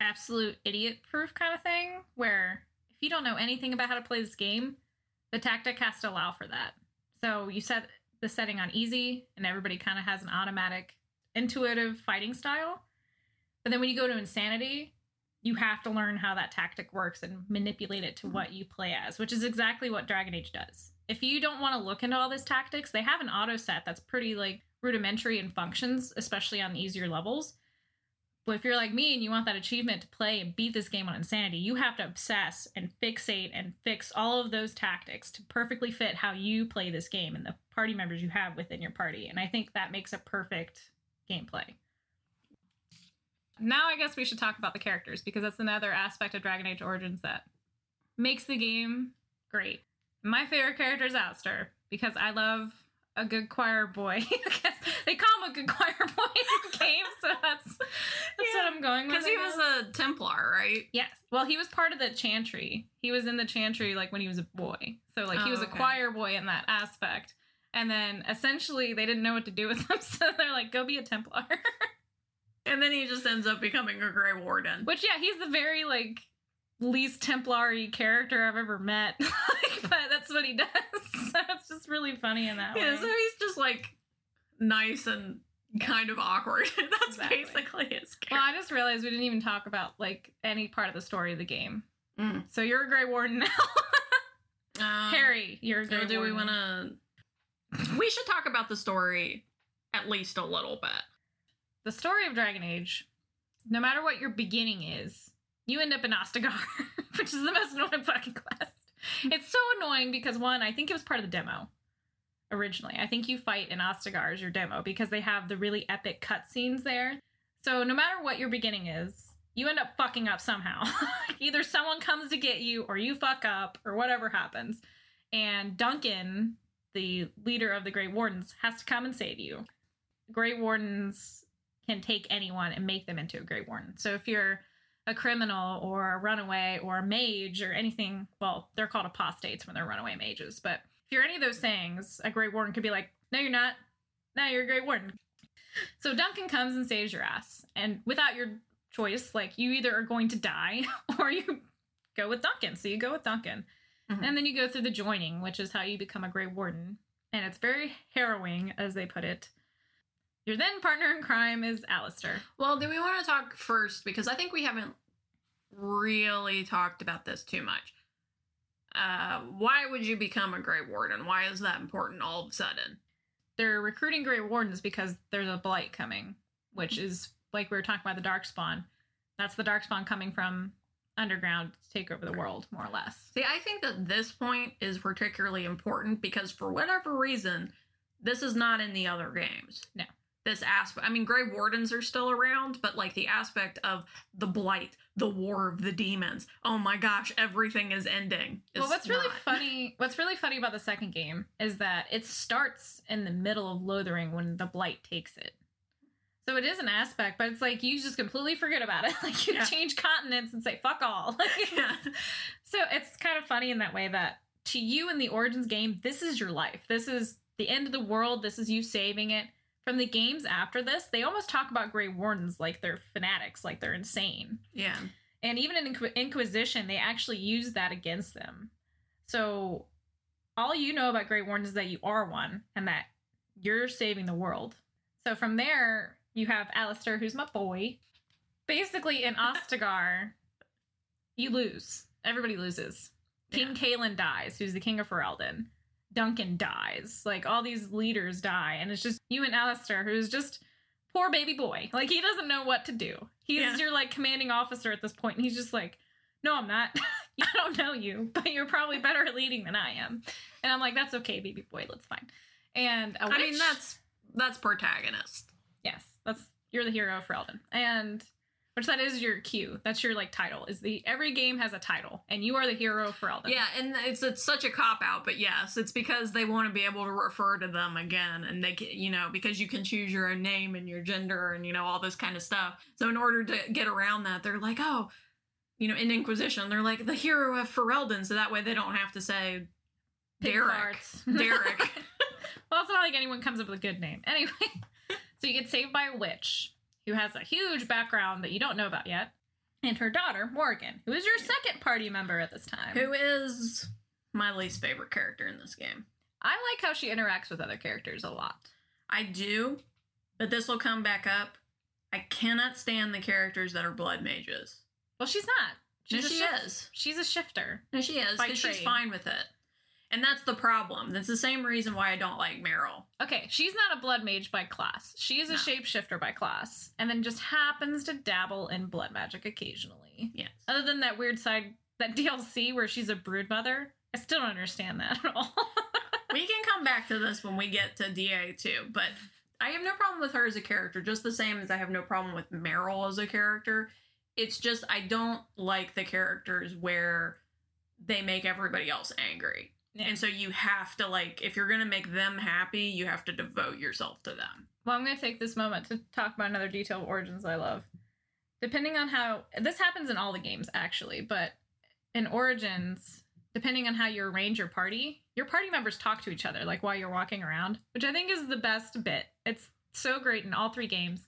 absolute idiot proof kind of thing, where if you don't know anything about how to play this game, the tactic has to allow for that. So you set the setting on easy, and everybody kind of has an automatic, intuitive fighting style. But then when you go to insanity, you have to learn how that tactic works and manipulate it to what you play as, which is exactly what Dragon Age does. If you don't want to look into all this tactics, they have an auto set that's pretty like rudimentary and functions, especially on the easier levels. But if you're like me and you want that achievement to play and beat this game on insanity, you have to obsess and fixate and fix all of those tactics to perfectly fit how you play this game and the party members you have within your party. And I think that makes a perfect gameplay. Now I guess we should talk about the characters because that's another aspect of Dragon Age Origins that makes the game great. My favorite character is Alistair because I love a good choir boy. (laughs) I guess they call him a good choir (laughs) boy in the game, so that's that's Yeah, what I'm going with. Because he was a Templar, right? yes. Well, he was part of the chantry. He was in the chantry like when he was a boy. So like he Oh, was a choir boy in that aspect. And then essentially they didn't know what to do with him, (laughs) so they're like, "Go be a Templar." And then he just ends up becoming a Grey Warden. Which yeah, he's the very like least Templary character I've ever met. (laughs) like, but that's what he does. (laughs) So it's just really funny in that way. Yeah, way. so he's just like nice and kind of awkward. (laughs) That's Exactly. basically his well. I just realized we didn't even talk about like any part of the story of the game. Mm. So you're a Grey Warden now. Um, Harry, you're a Grey So do we want to? We should talk about the story at least a little bit. The story of Dragon Age, no matter what your beginning is, you end up in Ostagar, (laughs) which is the most annoying fucking quest. It's so annoying because one, I think it was part of the demo originally. I think you fight in Ostagar as your demo because they have the really epic cutscenes there. So no matter what your beginning is, you end up fucking up somehow. (laughs) Either someone comes to get you or you fuck up or whatever happens. And Duncan, the leader of the Grey Wardens, has to come and save you. Grey Wardens can take anyone and make them into a Grey Warden. So if you're a criminal or a runaway or a mage or anything, well, they're called apostates when they're runaway mages. But if you're any of those things, a Grey Warden could be like, no, you're not. Now you're a Grey Warden. So Duncan comes and saves your ass. And without your choice, like you either are going to die (laughs) or you go with Duncan. So you go with Duncan. Mhm. And then you go through the joining, which is how you become a Grey Warden. And it's very harrowing, as they put it. Your then partner in crime is Alistair. Well, do we want to talk first because I think we haven't really talked about this too much. Uh, why would you become a Grey Warden? Why is that important all of a sudden? They're recruiting Grey Wardens because there's a blight coming, which is like we were talking about the Darkspawn. That's the Darkspawn coming from underground to take over the world, more or less. See, I think that this point is particularly important because for whatever reason, this is not in the other games. No. This aspect, I mean, Grey Wardens are still around, but like the aspect of the blight, the war of the demons. Oh my gosh, everything is ending. well, what's really not. funny, what's really funny about the second game is that it starts in the middle of Lothering when the blight takes it. So it is an aspect, but it's like you just completely forget about it. (laughs) Like you Yeah. change continents and say fuck all. Like, (laughs) Yeah. So it's kind of funny in that way that to you in the Origins game, this is your life. This is the end of the world. This is you saving it. From the games after this, they almost talk about Grey Wardens like they're fanatics, like they're insane. Yeah. And even in Inqu- Inquisition, they actually use that against them. So all you know about Grey Wardens is that you are one and that you're saving the world. So from there, you have Alistair, who's my boy. Basically, in (laughs) Ostagar, you lose. Everybody loses. King Cailan dies, who's the king of Ferelden. Duncan dies. Like all these leaders die, and it's just you and Alistair, who's just poor baby boy. Like he doesn't know what to do. He's Yeah. your like commanding officer at this point, and he's just like, "No, I'm not. (laughs) I don't know you, but you're probably better at leading than I am." And I'm like, "That's okay, baby boy. That's fine." And I mean, that's that's protagonist. yes, that's you're the hero for Ferelden, and which that is your cue. That's your like title. Is the every game has a title, and you are the hero of Ferelden. Yeah, and it's it's such a cop out, but yes, it's because they want to be able to refer to them again, and they can, you know because you can choose your own name and your gender and you know all this kind of stuff. So in order to get around that, they're like, oh, you know, in Inquisition, they're like the hero of Ferelden, so that way they don't have to say Derek. (laughs) Derek. (laughs) well, it's not like anyone comes up with a good name. Anyway, (laughs) so you get saved by a witch who has a huge background that you don't know about yet, and her daughter, Morrigan, who is your second party member at this time. who is my least favorite character in this game. I like how she interacts with other characters a lot. I do, but this will come back up. I cannot stand the characters that are blood mages. Well, she's not. No, She's a she shif- is. She's a shifter. No, she is because she's fine with it, and that's the problem. That's the same reason why I don't like Merrill. Okay, she's not a blood mage by class. She is a No. shapeshifter by class, and then just happens to dabble in blood magic occasionally. Yes. Other than that weird side, that (laughs) DLC where she's a brood mother, I still don't understand that at all. (laughs) we can come back to this when we get to DA too, but I have no problem with her as a character, just the same as I have no problem with Merrill as a character. It's just I don't like the characters where they make everybody else angry. Yeah. And so you have to like if you're gonna make them happy, you have to devote yourself to them. Well, I'm going to take this moment to talk about another detail of Origins I love. Depending on how this happens in all the games, actually, but in Origins, depending on how you arrange your party, your party members talk to each other like while you're walking around, which I think is the best bit. It's so great in all three games.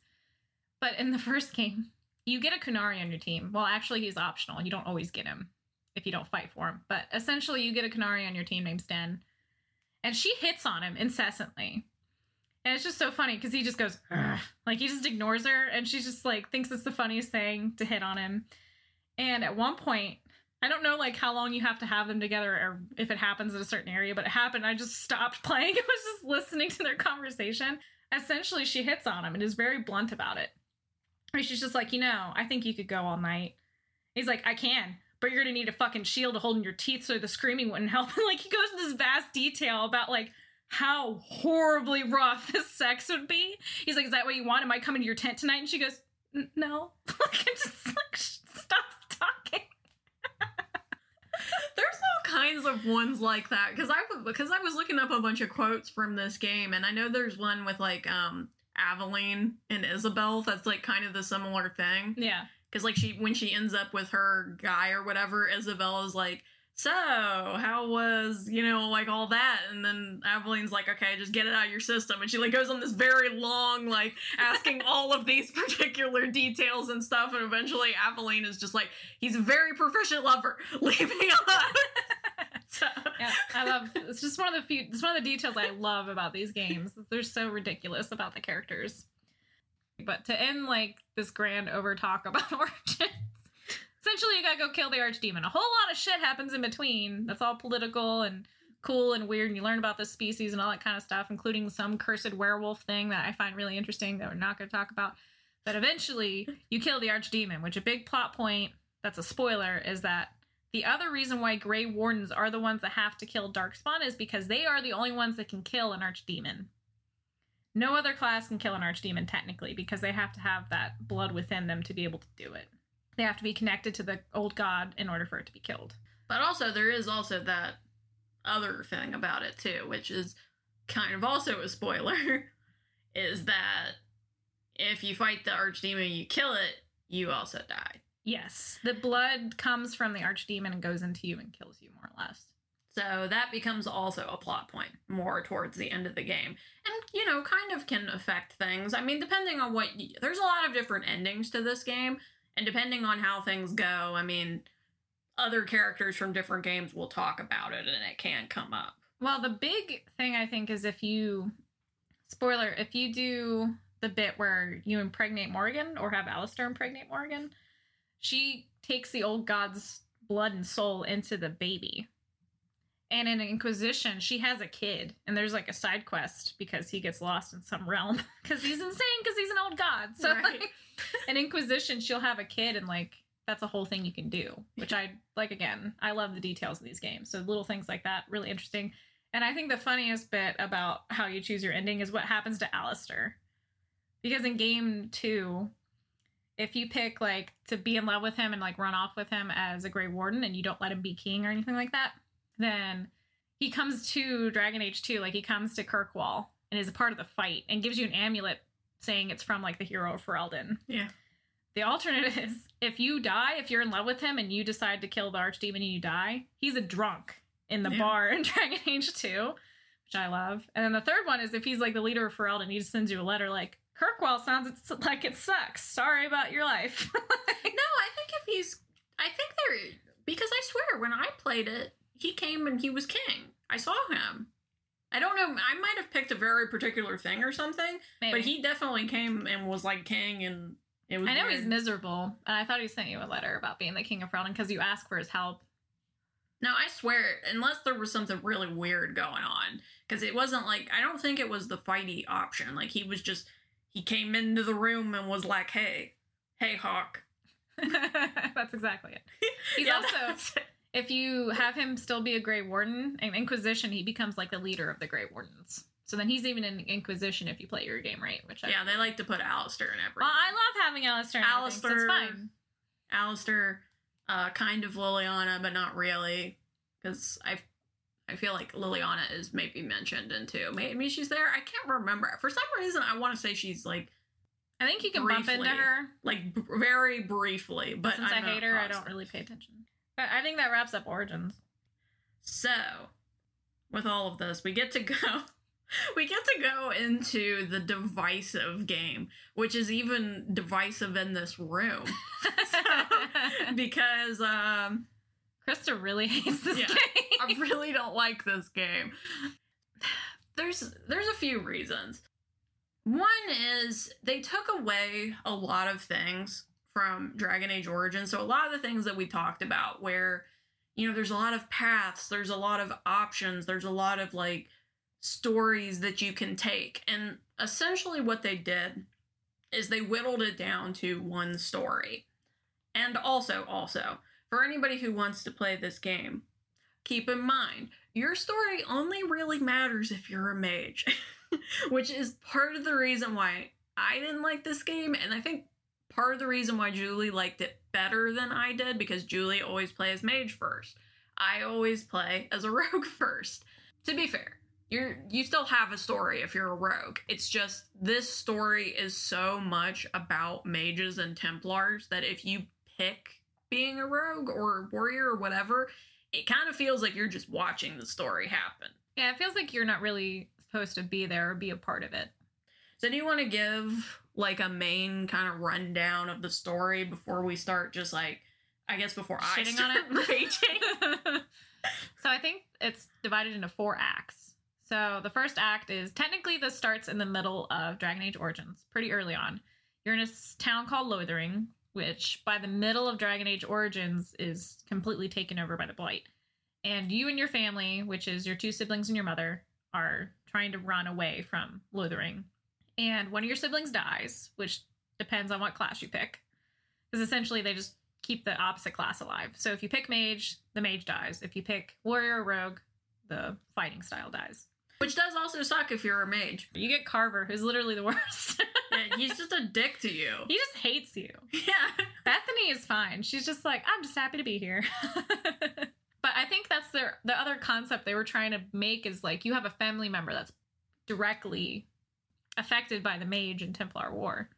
But in the (laughs) first game, you get a Qunari on your team. Well, actually, he's optional. You don't always get him if you don't fight for him. But essentially, you get a Qunari on your team named Sten, and she hits on him incessantly. And it's just so funny because he just goes, "Ugh." like he just ignores her, and she just like thinks it's the funniest thing to hit on him. And at one point, I don't know like how long you have to have them together or if it happens in a certain area, but it happened. I just stopped (laughs) playing. I was just listening to their conversation. Essentially, she hits on him and is very blunt about it. And she's just like, you know, I think you could go all night. He's like, I can, but you're gonna need a fucking shield to hold in your teeth so the screaming wouldn't help. And (laughs) like he goes into this vast detail about like how horribly rough (laughs) this sex would be. He's like, Is that what you want? Am I coming to your tent tonight? And she goes, No. (laughs) like I just like stop talking. There's all kinds of ones like that because I because I was looking up a bunch of quotes from this game, and I know there's one with like um Aveline and Isabel that's like kind of the similar thing Yeah. Because like she when she ends up with her guy or whatever, Isabel is like. So, how was, you know, like all that? And then Aveline's like, okay, just get it out of your system. And she like goes on this very long, like asking (laughs) all of these particular details and stuff. And eventually Aveline is just like, he's a very proficient lover. (laughs) Leave me alone. (laughs) so, Yeah, I love. It's just one of the few. It's one of the details I love about these games. They're so ridiculous about the characters. But to end like this grand over talk about (laughs) origins, essentially you gotta go kill the archdemon. A whole lot of shit happens in between. That's all political and cool and weird, and you learn about the species and all that kind of stuff, including some cursed werewolf thing that I find really interesting that we're not gonna talk about. But eventually, you kill the archdemon, which a big plot point that's a spoiler is that the other reason why Grey Wardens are the ones that have to kill Darkspawn is because they are the only ones that can kill an Archdemon. No other class can kill an Archdemon technically because they have to have that blood within them to be able to do it. They have to be connected to the old god in order for it to be killed. but also, there is also that other thing about it, too, which is kind of also a spoiler (laughs) is that if you fight the archdemon, you kill it, you also die. Yes, the blood comes from the Archdemon and goes into you and kills you more or less. So that becomes also a plot point more towards the end of the game. And, you know, kind of can affect things. I mean, depending on what. You, there's a lot of different endings to this game. And depending on how things go, I mean, other characters from different games will talk about it and it can come up. Well, the big thing I think is if you spoiler, if you do the bit where you impregnate Morrigan or have Alistair impregnate Morrigan, she takes the old god's blood and soul into the baby. And in Inquisition, she has a kid, and there's like a side quest because he gets lost in some realm (laughs) because he's insane because he's an old god. So, Right. like, in Inquisition, she'll have a kid, and like that's a whole thing you can do. Which I like. Again, I love the details of these games. So little things like that, really interesting. And I think the funniest bit about how you choose your ending is what happens to Alistair. Because in game two, if you pick like to be in love with him and like run off with him as a Grey Warden and you don't let him be king or anything like that, then he comes to Dragon Age 2, like he comes to Kirkwall and is a part of the fight and gives you an amulet saying it's from like the hero of Ferelden. Yeah. The alternate (laughs) is if you die, if you're in love with him and you decide to kill the archdemon and you die, he's a drunk in the Yeah. bar in (laughs) Dragon Age 2, which I love. And then the third one is if he's like the leader of Ferelden, he just sends you a letter like, Kirkwall sounds like it sucks. Sorry about your life. (laughs) No, I think if he's. I think there. Because I swear, when I played it, he came and he was king. I saw him. I don't know. I might have picked a very particular thing or something, Maybe. but he definitely came and was like king, and it was. I know weird. he's miserable, and I thought he sent you a letter about being the king of Ferelden because you asked for his help. No, I swear, unless there was something really weird going on, because it wasn't like I don't think it was the fighty option. Like he was just he came into the room and was like, "Hey, hey, Hawke." (laughs) That's exactly it. (laughs) He's Yeah, also. If you have him still be a Grey Warden in Inquisition, he becomes like the leader of the Grey Wardens. So then he's even in Inquisition if you play your game right, which I yeah. They like to put Alistair in everything. Well, I love having Alistair. in Alistair- it's fine. Alistair, uh, kind of Leliana, but not really, because I I feel like Leliana is maybe mentioned in two. Maybe she's there. I can't remember. For some reason, I want to say she's like I think you can bump into her. like b- very briefly, but Since I'm I hate her, I don't really pay attention. But I think that wraps up Origins. So, with all of this, we get to go. (laughs) We get to go into the divisive game, which is even divisive in this room. (laughs) (laughs) because um, Krista really hates this Yeah, game. I really don't like this game. There's there's a few reasons. One is they took away a lot of things from Dragon Age Origins. So a lot of the things that we talked about where you know there's a lot of paths, there's a lot of options, there's a lot of like stories that you can take. And essentially what they did is they whittled it down to one story. And also also for anybody who wants to play this game, keep in mind your story only really matters if you're a mage, (laughs) which is part of the reason why I didn't like this game. And I think part of the reason why Julie liked it better than I did because Julie always plays mage first. I always play as a (laughs) rogue first. To be fair, you're you still have a story if you're a rogue. It's just this story is so much about mages and templars that if you pick being a rogue or a warrior or whatever, it kind of feels like you're just watching the story happen. yeah, it feels like you're not really supposed to be there or be a part of it. So do you want to give like a main kind of rundown of the story before we start just like I guess before I Shitting start on it? (laughs) raging? (laughs) so I think it's divided into four acts. So the first act is technically this starts in the middle of Dragon Age Origins, pretty early on. You're in a town called Lothering, which by the middle of Dragon Age Origins is completely taken over by the Blight. And you and your family, which is your two siblings and your mother, are trying to run away from Lothering. And one of your siblings dies, which depends on what class you pick. Because essentially they just keep the opposite class alive. So if you pick mage, the mage dies. If you pick warrior or rogue, the fighting style dies. Which does also suck if you're a mage. You get Carver, who's literally the (laughs) worst. Yeah, he's just a dick to you. (laughs) he just hates you. Yeah. Bethany is fine. She's just like, I'm just happy to be here. (laughs) but I think that's their the other concept they were trying to make is like you have a family member that's directly affected by the mage and Templar War.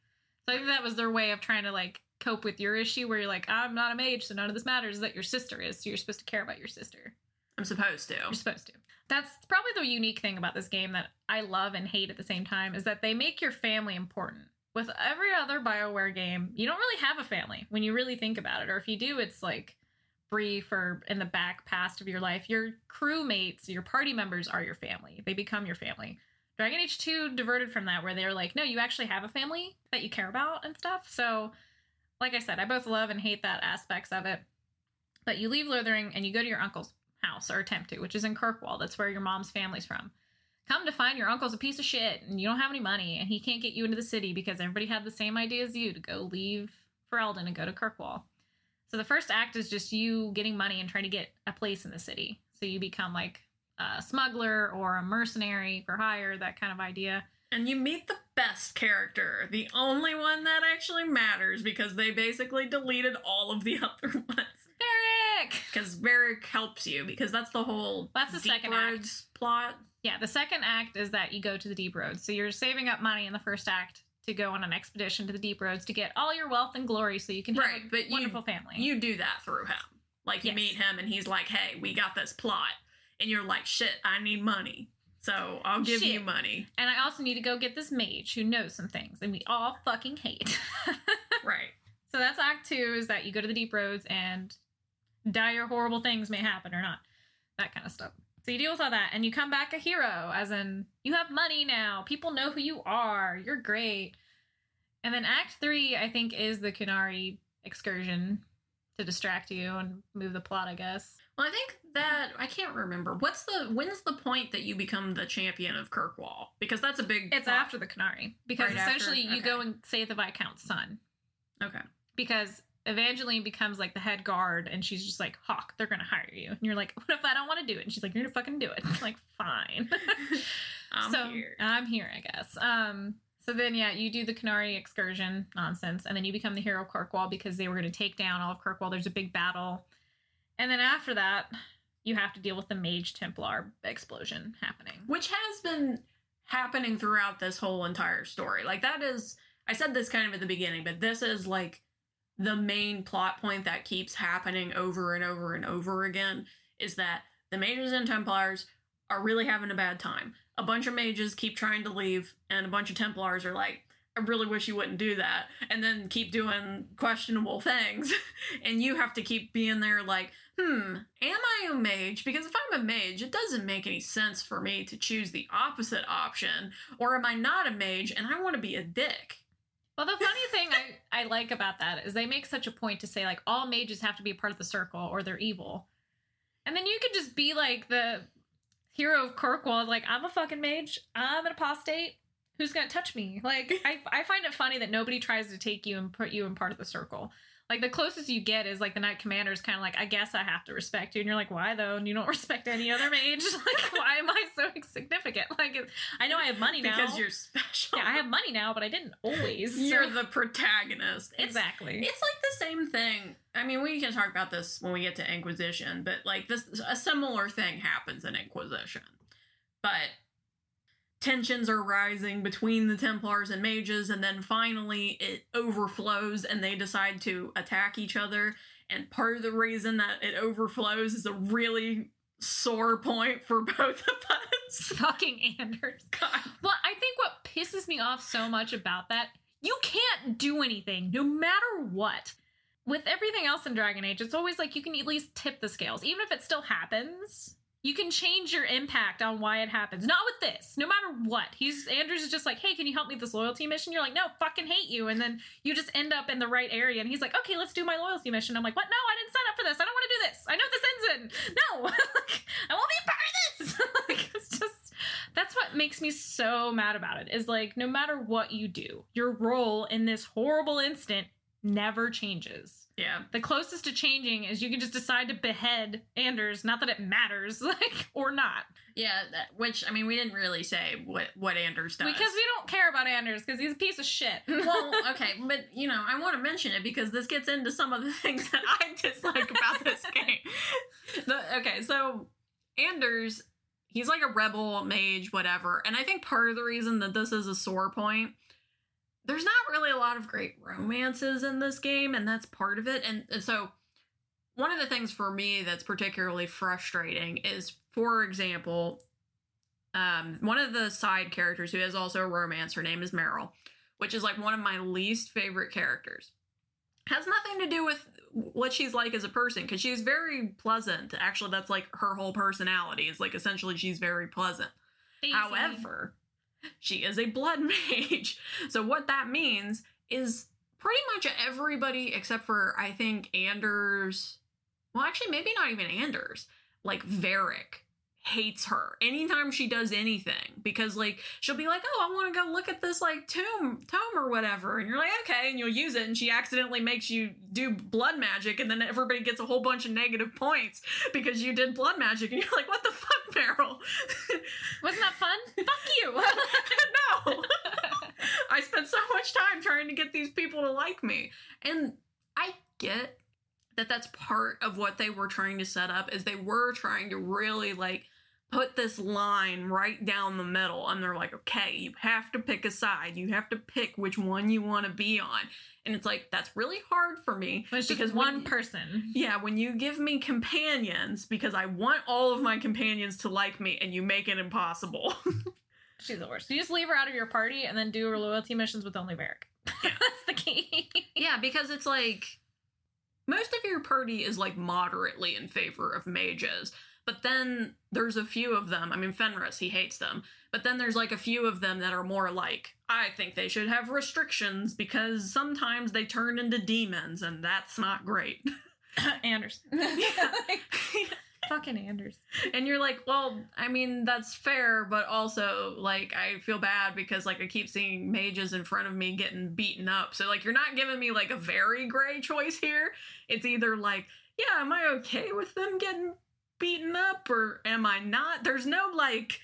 So I think that was their way of trying to like cope with your issue where you're like, I'm not a mage, so none of this matters, is that your sister is. So you're supposed to care about your sister. I'm supposed to. You're supposed to. That's probably the unique thing about this game that I love and hate at the same time is that they make your family important. With every other BioWare game, you don't really have a family when you really think about it. Or if you do, it's like brief or in the back past of your life. Your crewmates, your party members are your family. They become your family. Dragon Age 2 diverted from that where they're like, no, you actually have a family that you care about and stuff. So, like I said, I both love and hate that aspects of it. But you leave Lothering and you go to your uncle's house or attempt to, which is in Kirkwall. That's where your mom's family's from. Come to find your uncle's a piece of shit and you don't have any money and he can't get you into the city because everybody had the same idea as you to go leave Ferelden and go to Kirkwall. So the first act is just you getting money and trying to get a place in the city. So you become like a smuggler or a mercenary for hire, that kind of idea. And you meet the best character, the only one that actually matters because they basically deleted all of the (laughs) other ones. Derek! Because Varric helps you because that's the whole That's the Deep second Roads plot. Yeah, the second act is that you go to the deep roads. So you're saving up money in the first act to go on an expedition to the deep roads to get all your wealth and glory so you can have Right, a but you- wonderful family. You do that through him. Like you Yes. meet him and he's like, "Hey, we got this plot," and you're like, "Shit, I need money." So I'll give you money. and I also need to go get this mage who knows some things and we all fucking hate. (laughs) Right. so that's act two is that you go to the deep roads and dire horrible things may happen or not. That kind of stuff. So you deal with all that and you come back a hero, as in you have money now. People know who you are. You're great. And then act three, I think, is the Qunari excursion to distract you and move the plot, I guess. Well, I think that I can't remember. What's the when's the point that you become the champion of Kirkwall? Because that's a big. It's plot. after the Qunari. Because Right after? essentially you Okay. go and save the Viscount's son. Okay. because Evangeline becomes like the head guard and she's just like, Hawke, they're gonna hire you. And you're like, What if I don't want to do it? And she's like, You're gonna fucking do it. I'm (laughs) like, fine. (laughs) I'm so here. I'm here, I guess. Um so then yeah, you do the Qunari excursion nonsense, and then you become the hero of Kirkwall because they were gonna take down all of Kirkwall. There's a big battle. And then after that, you have to deal with the Mage Templar explosion happening. which has been happening throughout this whole entire story. Like that is I said this kind of at the beginning, but this is like the main plot point that keeps happening over and over and over again is that the mages and templars are really having a bad time. A bunch of mages keep trying to leave and a bunch of templars are like I really wish you wouldn't do that and then keep doing questionable things (laughs) and you have to keep being there like hmm, am I a mage? Because if I'm a mage, it doesn't make any sense for me to choose the opposite option. Or am I not a mage and I want to be a dick? Well, the funny thing I, I like about that is they make such a point to say, like, all mages have to be a part of the circle or they're evil. And then you could just be like the hero of Kirkwall, like, I'm a fucking mage, I'm an apostate. Who's gonna touch me? Like, I, I find it funny that nobody tries to take you and put you in part of the circle. Like, the closest you get is like the Knight Commander is kind of like, I guess I have to respect you. And you're like, why though? And you don't (laughs) respect any other mage. (laughs) like, why am I so significant? Like, I know I have money now. Because you're special. Yeah, I have money now, but I didn't always. so- You're the protagonist. It's, exactly. It's like the same thing. I mean, we can talk about this when we get to Inquisition, but like this, a similar thing happens in Inquisition. But tensions are rising between the Templars and mages, and then finally it overflows and they decide to attack each other. And part of the reason that it overflows is a really sore point for (laughs) both of us. (laughs) fucking Anders. God. Well, I think what pisses me off so much about that, you can't do anything no matter what. With everything else in Dragon Age, it's always like you can at least tip the scales. Even if it still happens, you can change your impact on why it happens. Not with this. No matter what. He's Anders is just like, hey, can you help me with this loyalty mission? You're like, no, fucking hate you. And then you just end up in the right area. And he's like, okay, let's do my loyalty mission. I'm like, what? No, I didn't sign up for this. I don't want to do this. I know this ends in. No, (laughs) like, I won't be a part of this. (laughs) like, it's just that's what makes me so mad about it. Is like, no matter what you do, your role in this horrible instant never changes. Yeah. The closest to changing is you can just decide to behead Anders. Not that it matters, (laughs) like or not, Yeah, that, which I mean, we didn't really say what what Anders does because we don't care about Anders because he's a piece of shit. well, (laughs) okay, but you know, I want to mention it because this gets into some of the (laughs) things that I dislike about this game. The, okay, so Anders, he's like a rebel mage, whatever, and I think part of the reason that this is a sore point. There's not really a lot of great romances in this game, and that's part of it. And, and so, one of the things for me that's particularly frustrating is, for example, um, one of the side characters who has also a romance, her name is Merrill which is like one of my least favorite characters. Has nothing to do with what she's like as a person because she's very pleasant. Actually, that's like her whole personality is like essentially she's very pleasant. However, she is a blood (laughs) mage. So what that means is pretty much everybody except for I think Anders. Well, actually, maybe not even Anders. Like Varric hates her anytime she does anything because like she'll be like oh i want to go look at this like tomb tome or whatever and you're like okay and you'll use it and she accidentally makes you do blood magic and then everybody gets a whole bunch of negative points because you did blood magic and you're like what the fuck Merrill (laughs) wasn't that fun? Fuck you. (laughs) no (laughs) i spent so much time trying to get these people to like me and i get that that's part of what they were trying to set up is they were trying to really like put this line right down the middle and they're like okay you have to pick a side you have to pick which one you want to be on and it's like that's really hard for me But it's just because one when- person. yeah when you give me companions because i want all of my companions to like me and you make it impossible (laughs) She's the worst. You just leave her out of your party and then do her loyalty missions with only Varric. (laughs) That's the key. Yeah, because it's like most of your party is like moderately in favor of mages, but then there's a few of them. I mean, Fenris, he hates them, but then there's like a few of them that are more like, I think they should have restrictions because sometimes they turn into demons, and that's not great. (laughs) Anders. (laughs) (laughs) Fucking Anders. and you're like, well, I mean, that's fair, but also, like, I feel bad because, like, I keep seeing mages in front of me getting beaten up. So, like, you're not giving me, like, a very gray choice here. It's either, like, yeah, am I okay with them getting beaten up or am I not? There's no, like,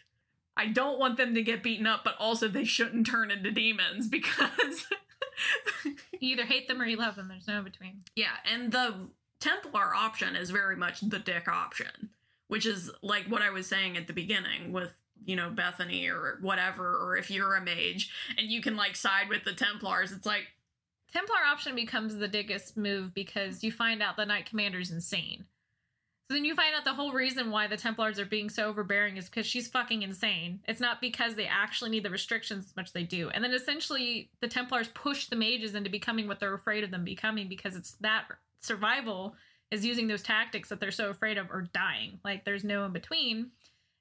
I don't want them to get beaten up, but also they shouldn't turn into demons (laughs) because. You either hate them or you love them. There's no in between. Yeah, and the Templar option is very much the dick option, which is like what I was saying at the beginning with you know Bethany or whatever, or if you're a mage and you can like side with the Templars, it's like Templar option becomes the biggest move because you find out the Knight Commander's insane. So then you find out the whole reason why the Templars are being so overbearing is because she's fucking insane. It's not because they actually need the restrictions as much as they do. And then essentially the Templars push the mages into becoming what they're afraid of them becoming because it's that survival is using those tactics that they're so afraid of or dying. Like there's no in between,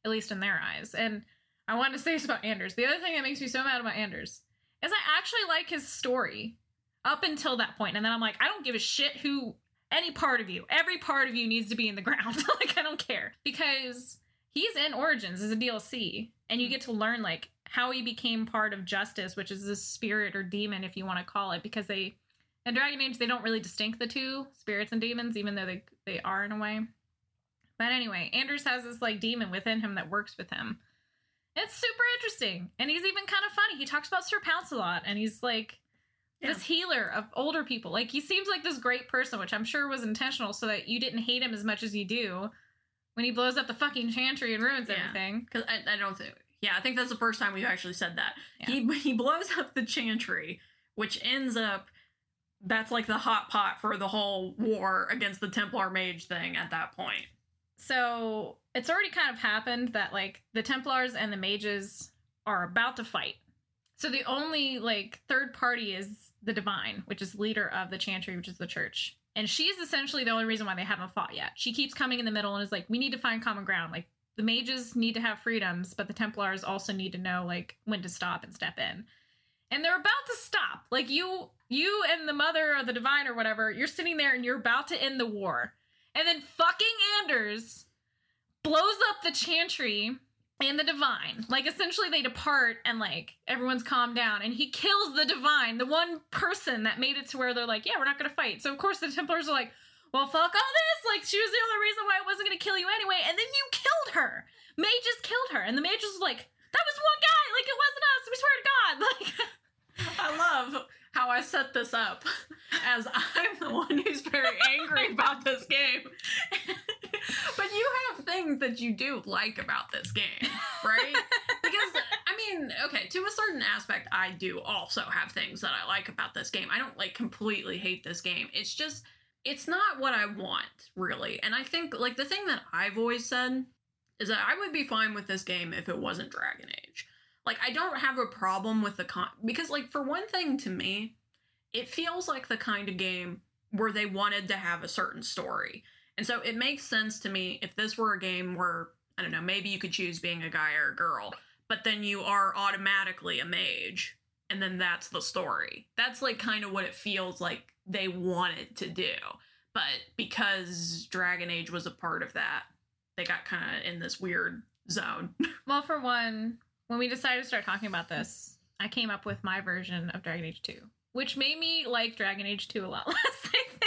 at least in their eyes. And I want to say this about Anders. The other thing that makes me so mad about Anders is I actually like his story up until that point. And then I'm like, I don't give a shit who any part of you, every part of you needs to be in the ground. (laughs) like, I don't care. Because he's in Origins as a DLC, and you hmm. get to learn, like, how he became part of Justice, which is this spirit or demon, if you want to call it, because they, in Dragon Age, they don't really distinct the two, spirits and demons, even though they, they are in a way. But anyway, Anders has this, like, demon within him that works with him. It's super interesting. And he's even kind of funny. He talks about Sir Pounce a lot, and he's like, Yeah. this healer of older people. Like he seems like this great person, which I'm sure was intentional so that you didn't hate him as much as you do when he blows up the fucking chantry and ruins Yeah. everything. because I, I don't think yeah I think that's the first time we've actually said that Yeah. he (laughs) he blows up the chantry, which ends up that's like the hot pot for the whole war against the Templar mage thing at that point. So it's already kind of happened that like the Templars and the mages are about to fight. So the only like third party is the divine, which is leader of the chantry, which is the church. And she's essentially the only reason why they haven't fought yet. She keeps coming in the middle and is like, we need to find common ground. Like the mages need to have freedoms, but the Templars also need to know like when to stop and step in. And they're about to stop. Like you you and the mother or the divine or whatever, you're sitting there and you're about to end the war. And then fucking Anders blows up the chantry and the divine. Like essentially they depart and like everyone's calmed down and he kills the divine, the one person that made it to where they're like, yeah, we're not going to fight. So of course the Templars are like, well, fuck all this. Like she was the only reason why I wasn't going to kill you anyway. And then you killed her. Mages killed her. And the mages was like, that was one guy. Like it wasn't us. We swear to God. (laughs) Like I love how I set this up as I'm the one who's very angry about this game. but you have things that you do like about this game, (laughs) right? Because, I mean, okay, to a certain aspect, I do also have things that I like about this game. I don't like completely hate this game. It's just, it's not what I want, really. And I think, like, the thing that I've always said is that I would be fine with this game if it wasn't Dragon Age. Like, I don't have a problem with the con because, like, for one thing, to me, it feels like the kind of game where they wanted to have a certain story. And so it makes sense to me if this were a game where, I don't know, maybe you could choose being a guy or a girl, but then you are automatically a mage, and then that's the story. That's like kind of what it feels like they wanted to do. But because Dragon Age was a part of that, they got kind of in this weird zone. (laughs) Well, for one, when we decided to start talking about this, I came up with my version of Dragon Age 2, which made me like Dragon Age 2 a lot (laughs) less, I think.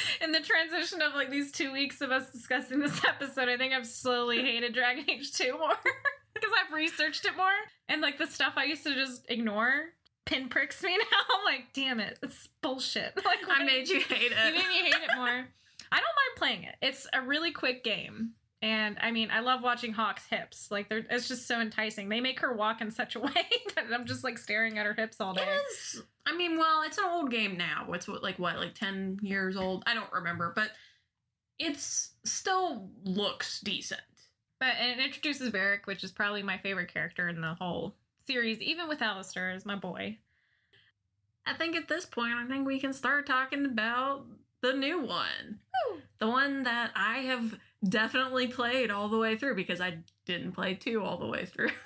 (laughs) In the transition of like these two weeks of us discussing this episode, I think I've slowly hated Dragon Age 2 more (laughs) because I've researched it more. And like the stuff I used to just ignore pinpricks me (laughs) now. I'm like, damn it, it's bullshit. Like, I made you hate it. you made me hate it more. I don't mind playing it. It's a really quick game. And I mean, I love watching Hawke's hips. Like, they're, it's just so enticing. They make her walk in such a (laughs) way that I'm just like staring at her hips all day. It is. I mean, well, it's an old game now. It's what, like what, like ten years old? I don't remember, but it's still looks decent. But and it introduces Varric, which is probably my favorite character in the whole series, even with Alistair as my boy. I think at this point, I think we can start talking about the new one, Woo. the one that I have definitely played all the way through because I didn't play two all the way through. (laughs)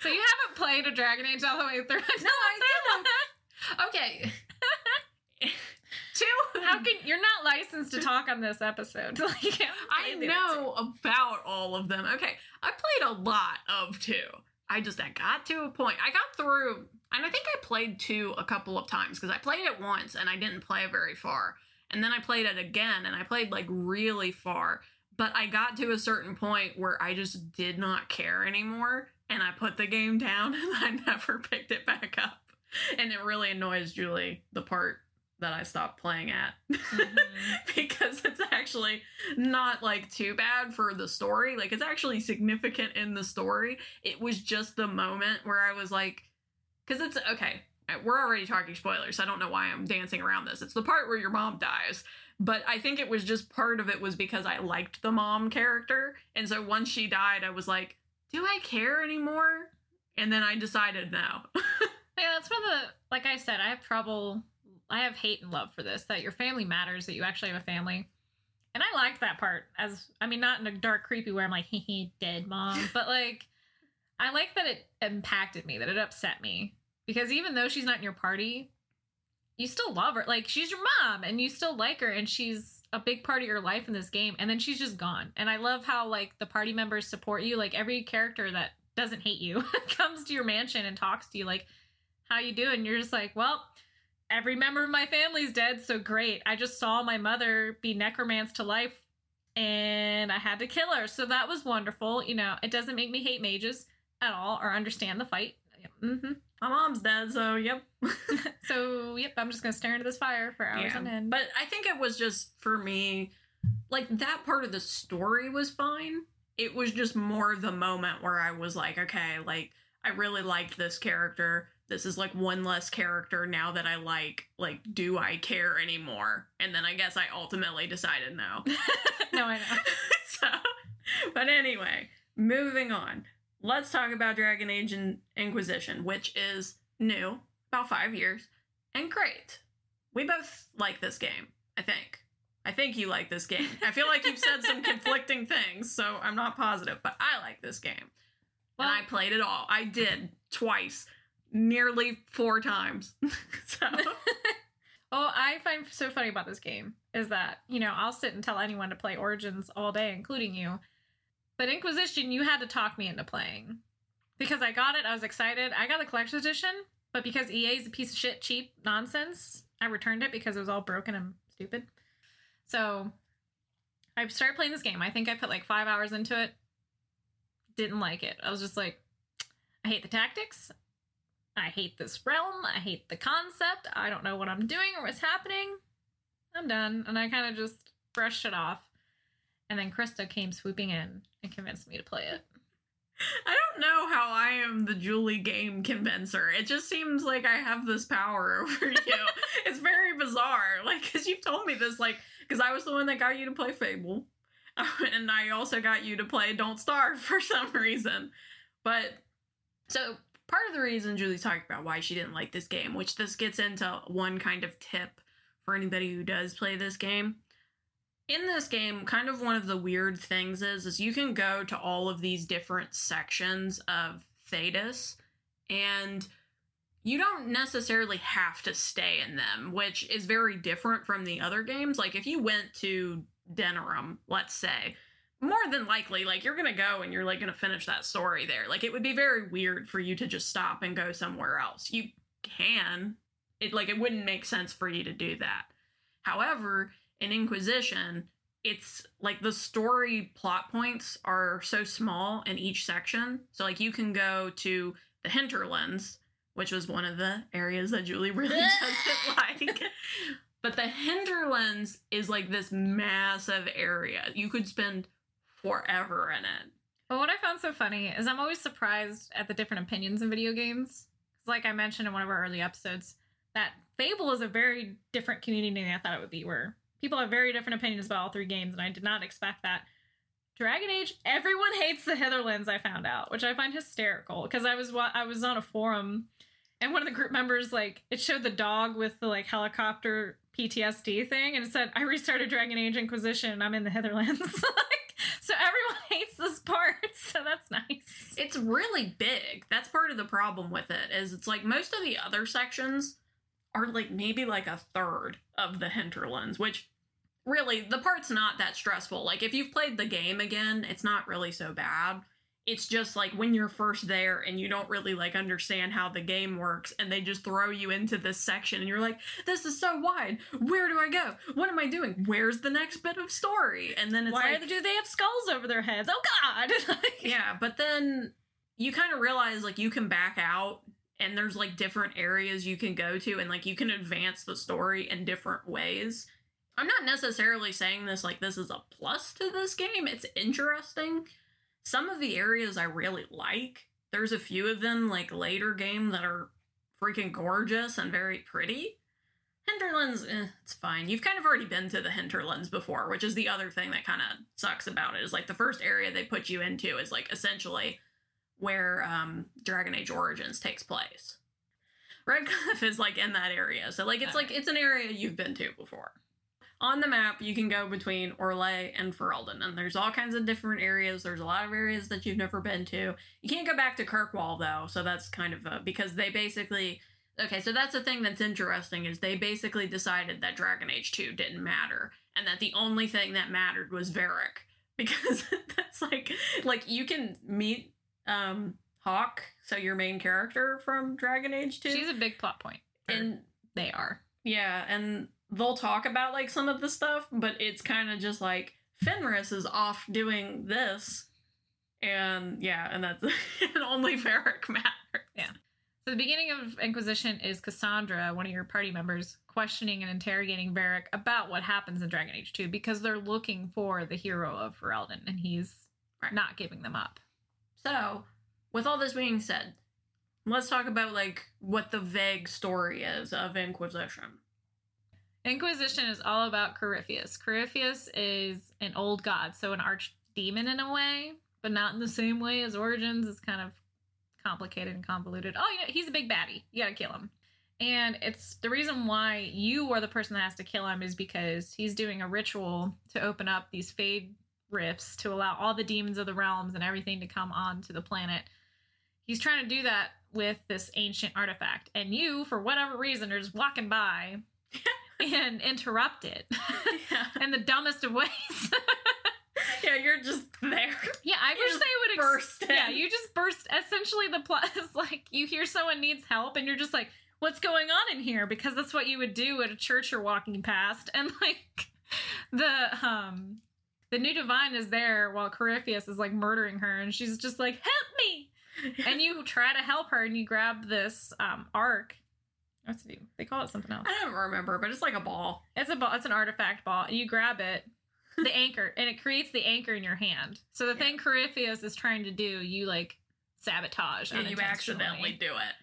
So you haven't played a Dragon Age all the way through? (laughs) No, I didn't. (laughs) okay. two. How can you're not licensed to talk on this episode? Like, I know about all of them. Okay, I played a lot of two. I just I got to a point. I got through, and I think I played two a couple of times because I played it once and I didn't play very far, and then I played it again and I played like really far. But I got to a certain point where I just did not care anymore, and I put the game down (laughs) and I never picked it back up. And it really annoys Julie the part that I stopped playing at Mhm. (laughs) because it's actually not like too bad for the story. Like it's actually significant in the story. It was just the moment where I was like, because it's okay. We're already talking spoilers. So I don't know why I'm dancing around this. It's the part where your mom dies. But I think it was just part of it was because I liked the mom character. And so once she died, I was like, do I care anymore? And then I decided no. (laughs) Yeah, that's one of the like I said, I have trouble I have hate and love for this, that your family matters, that you actually have a family. And I liked that part as I mean, not in a dark, creepy way I'm like, hee hee, dead mom. (laughs) but like I like that it impacted me, that it upset me. Because even though she's not in your party, you still love her. Like she's your mom and you still like her and she's a big part of your life in this game and then she's just gone. And I love how like the party members support you. Like every character that doesn't hate you (laughs) comes to your mansion and talks to you like how you doing? You're just like, well, every member of my family's dead, so great. I just saw my mother be necromanced to life and I had to kill her. So that was wonderful. You know, it doesn't make me hate mages at all or understand the fight. hmm My mom's dead, so yep. (laughs) So, yep, I'm just going to stare into this fire for hours Yeah, on end. But I think it was just for me, like that part of the story was fine. It was just more the moment where I was like, okay, like I really liked this character. This is like one less character now that I like. Like, do I care anymore? And then I guess I ultimately decided no. (laughs) no, I know. (laughs) so, but anyway, moving on. Let's talk about Dragon Age and Inquisition, which is new, about five years, and great. We both like this game, I think. I think you like this game. I feel like you've said some (laughs) conflicting things, so I'm not positive, but I like this game. Well, and I played it all. I did twice, nearly four times. (laughs) so, (laughs) Oh, I find so funny about this game is that, you know, I'll sit and tell anyone to play Origins all day, including you. But Inquisition, you had to talk me into playing. Because I got it, I was excited. I got the collector's edition, but because EA is a piece of shit, cheap nonsense, I returned it because it was all broken and stupid. So I started playing this game. I think I put like five hours into it. Didn't like it. I was just like, I hate the tactics. I hate this realm. I hate the concept. I don't know what I'm doing or what's happening. I'm done. And I kind of just brushed it off. And then Krista came swooping in and convinced me to play it. I don't know how I am the Julie game convincer. It just seems like I have this power (laughs) over you. it's very bizarre. Like, because you've told me this, like, because I was the one that got you to play Fable. (laughs) and I also got you to play Don't Starve for some reason. But, so part of the reason Julie's talking about why she didn't like this game, which this gets into one kind of tip for anybody who does play this game in this game kind of one of the weird things is is you can go to all of these different sections of Thedas and you don't necessarily have to stay in them, which is very different from the other games. Like if you went to Denerim, let's say, more than likely, like you're gonna go and you're like gonna finish that story there. Like it would be very weird for you to just stop and go somewhere else. You can. It like it wouldn't make sense for you to do that. However, in Inquisition, it's like the story plot points are so small in each section. So like you can go to the hinterlands, which was one of the areas that Julie really (laughs) doesn't (laughs) like. But the hinterlands is like this massive area. You could spend forever in it. But what I found so funny is I'm always surprised at the different opinions in video games. Like I mentioned in one of our early episodes, that Fable is a very different community than I thought it would be, where people have very different opinions about all three games, and I did not expect that. Dragon Age, everyone hates the Hinterlands. I found out, which I find hysterical because I was I was on a forum, and one of the group members like it showed the dog with the like helicopter PTSD thing, and it said I restarted Dragon Age Inquisition, and I'm in the Hinterlands. (laughs) so everyone (laughs) hates this part, (laughs) so that's nice. It's really big. That's part of the problem with it is it's like most of the other sections are like maybe like a third of the hinterlands, which really the part's not that stressful. Like if you've played the game again, it's not really so bad. It's just like when you're first there and you don't really like understand how the game works and they just throw you into this section and you're like, this is so wide. Where do I go? What am I doing? Where's the next bit of story? And then it's Why like do they have skulls over their heads? Oh God! (laughs) Yeah, but then you kind of realize like you can back out and there's like different areas you can go to and like you can advance the story in different ways. I'm not necessarily saying this like this is a plus to this game. It's interesting. Some of the areas I really like. There's a few of them like later game that are freaking gorgeous and very pretty. Hinterlands, eh, it's fine. You've kind of already been to the Hinterlands before, which is the other thing that kind of sucks about it. Is like the first area they put you into is like essentially where um, Dragon Age Origins takes place. Redcliffe is like in that area, so like it's like it's an area you've been to before. On the map, you can go between Orlais and Ferelden, and there's all kinds of different areas. There's a lot of areas that you've never been to. You can't go back to Kirkwall though, so that's kind of a, because they basically okay. So that's the thing that's interesting is they basically decided that Dragon Age Two didn't matter, and that the only thing that mattered was Varric (laughs) because that's like like you can meet um Hawke, so your main character from Dragon Age 2. She's a big plot point. and they are. yeah, and they'll talk about like some of the stuff, but it's kind of just like Fenris is off doing this. And yeah, and that's (laughs) and only Varric matters. Yeah. So the beginning of Inquisition is Cassandra, one of your party members, questioning and interrogating Varric about what happens in Dragon Age 2 because they're looking for the hero of Ferelden and he's Right. not giving them up. So, with all this being said, let's talk about like what the vague story is of Inquisition. Inquisition is all about Corypheus. Corypheus is an old god, so an archdemon in a way, but not in the same way as Origins. It's kind of complicated and convoluted. Oh, he's a big baddie. You gotta kill him. And it's the reason why you are the person that has to kill him is because he's doing a ritual to open up these fade rifts to allow all the demons of the realms and everything to come onto the planet. He's trying to do that with this ancient artifact. And you, for whatever reason, are just walking by (laughs) and interrupt it yeah. in the dumbest of ways. (laughs) yeah, you're just there. yeah, I You wish they would burst in. Yeah, you just burst. Essentially, the plot (laughs) is like you hear someone needs help, and you're just like, "What's going on in here?" Because that's what you would do at a church you're walking past, and like the um the new divine is there while Corypheus is like murdering her, and she's just like, "Help me!" (laughs) and you try to help her, and you grab this um arc. What's it do? They call it something else. I don't remember, but it's like a ball. It's a ball. It's an artifact ball, and you grab it, the (laughs) anchor, and it creates the anchor in your hand. So the Yeah. thing Corypheus is trying to do, you like sabotage. And you accidentally do it.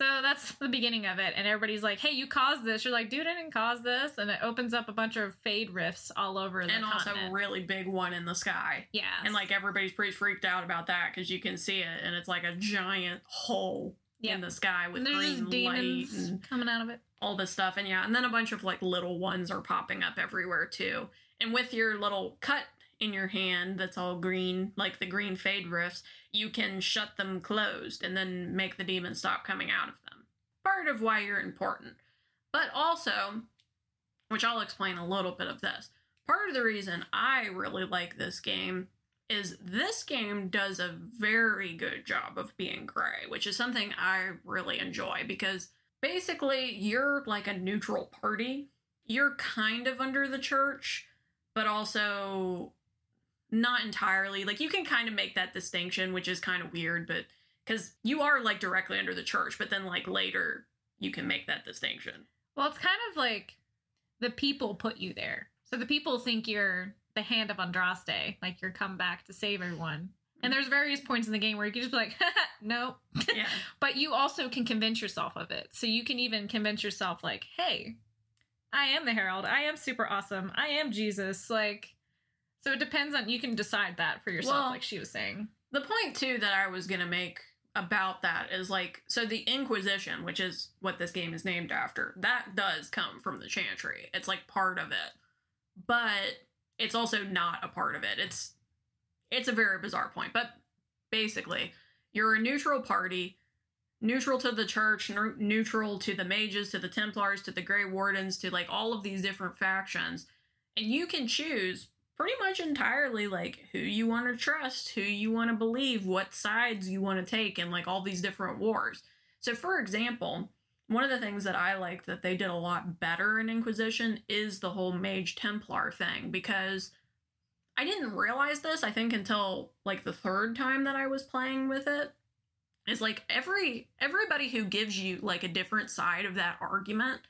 So that's (laughs) the beginning of it, and everybody's like, "Hey, you caused this." You're like, "Dude, I didn't cause this," and it opens up a bunch of fade rifts all over the and also continent. a really big one in the sky. yeah, And like everybody's pretty freaked out about that because you can see it, and it's like a giant hole Yep. in the sky with green light and coming out of it. all this stuff. And yeah, and then a bunch of like little ones are popping up everywhere too. And with your little cut in your hand that's all green, like the green fade rifts, you can shut them closed and then make the demons stop coming out of them. Part of why you're important. But also, which I'll explain a little bit of this. Part of the reason I really like this game is this game does a very good job of being gray, which is something I really enjoy because basically you're like a neutral party. You're kind of under the church, but also not entirely. Like you can kind of make that distinction, which is kind of weird, but because you are like directly under the church, but then like later you can make that distinction. Well, it's kind of like the people put you there. So the people think you're the hand of Andraste, like you're come back to save everyone. And there's various points in the game where you can just be like, (laughs) no. Yeah. (laughs) But you also can convince yourself of it. So you can even convince yourself, like, hey, I am the Herald. I am super awesome. I am Jesus. Like, so it depends on, you can decide that for yourself, Well- like she was saying. The point too that I was gonna make about that is like so the Inquisition, which is what this game is named after, that does come from the Chantry. It's like part of it. But it's also not a part of it. It's it's a very bizarre point. But basically, you're a neutral party, neutral to the church, neu- neutral to the mages, to the Templars, to the Grey Wardens, to like all of these different factions, and you can choose pretty much entirely like who you want to trust, who you want to believe, what sides you want to take in like all these different wars. So for example, one of the things that I like that they did a lot better in Inquisition is the whole Mage Templar thing because I didn't realize this I think until like the third time that I was playing with it is like every everybody who gives you like a different side of that argument,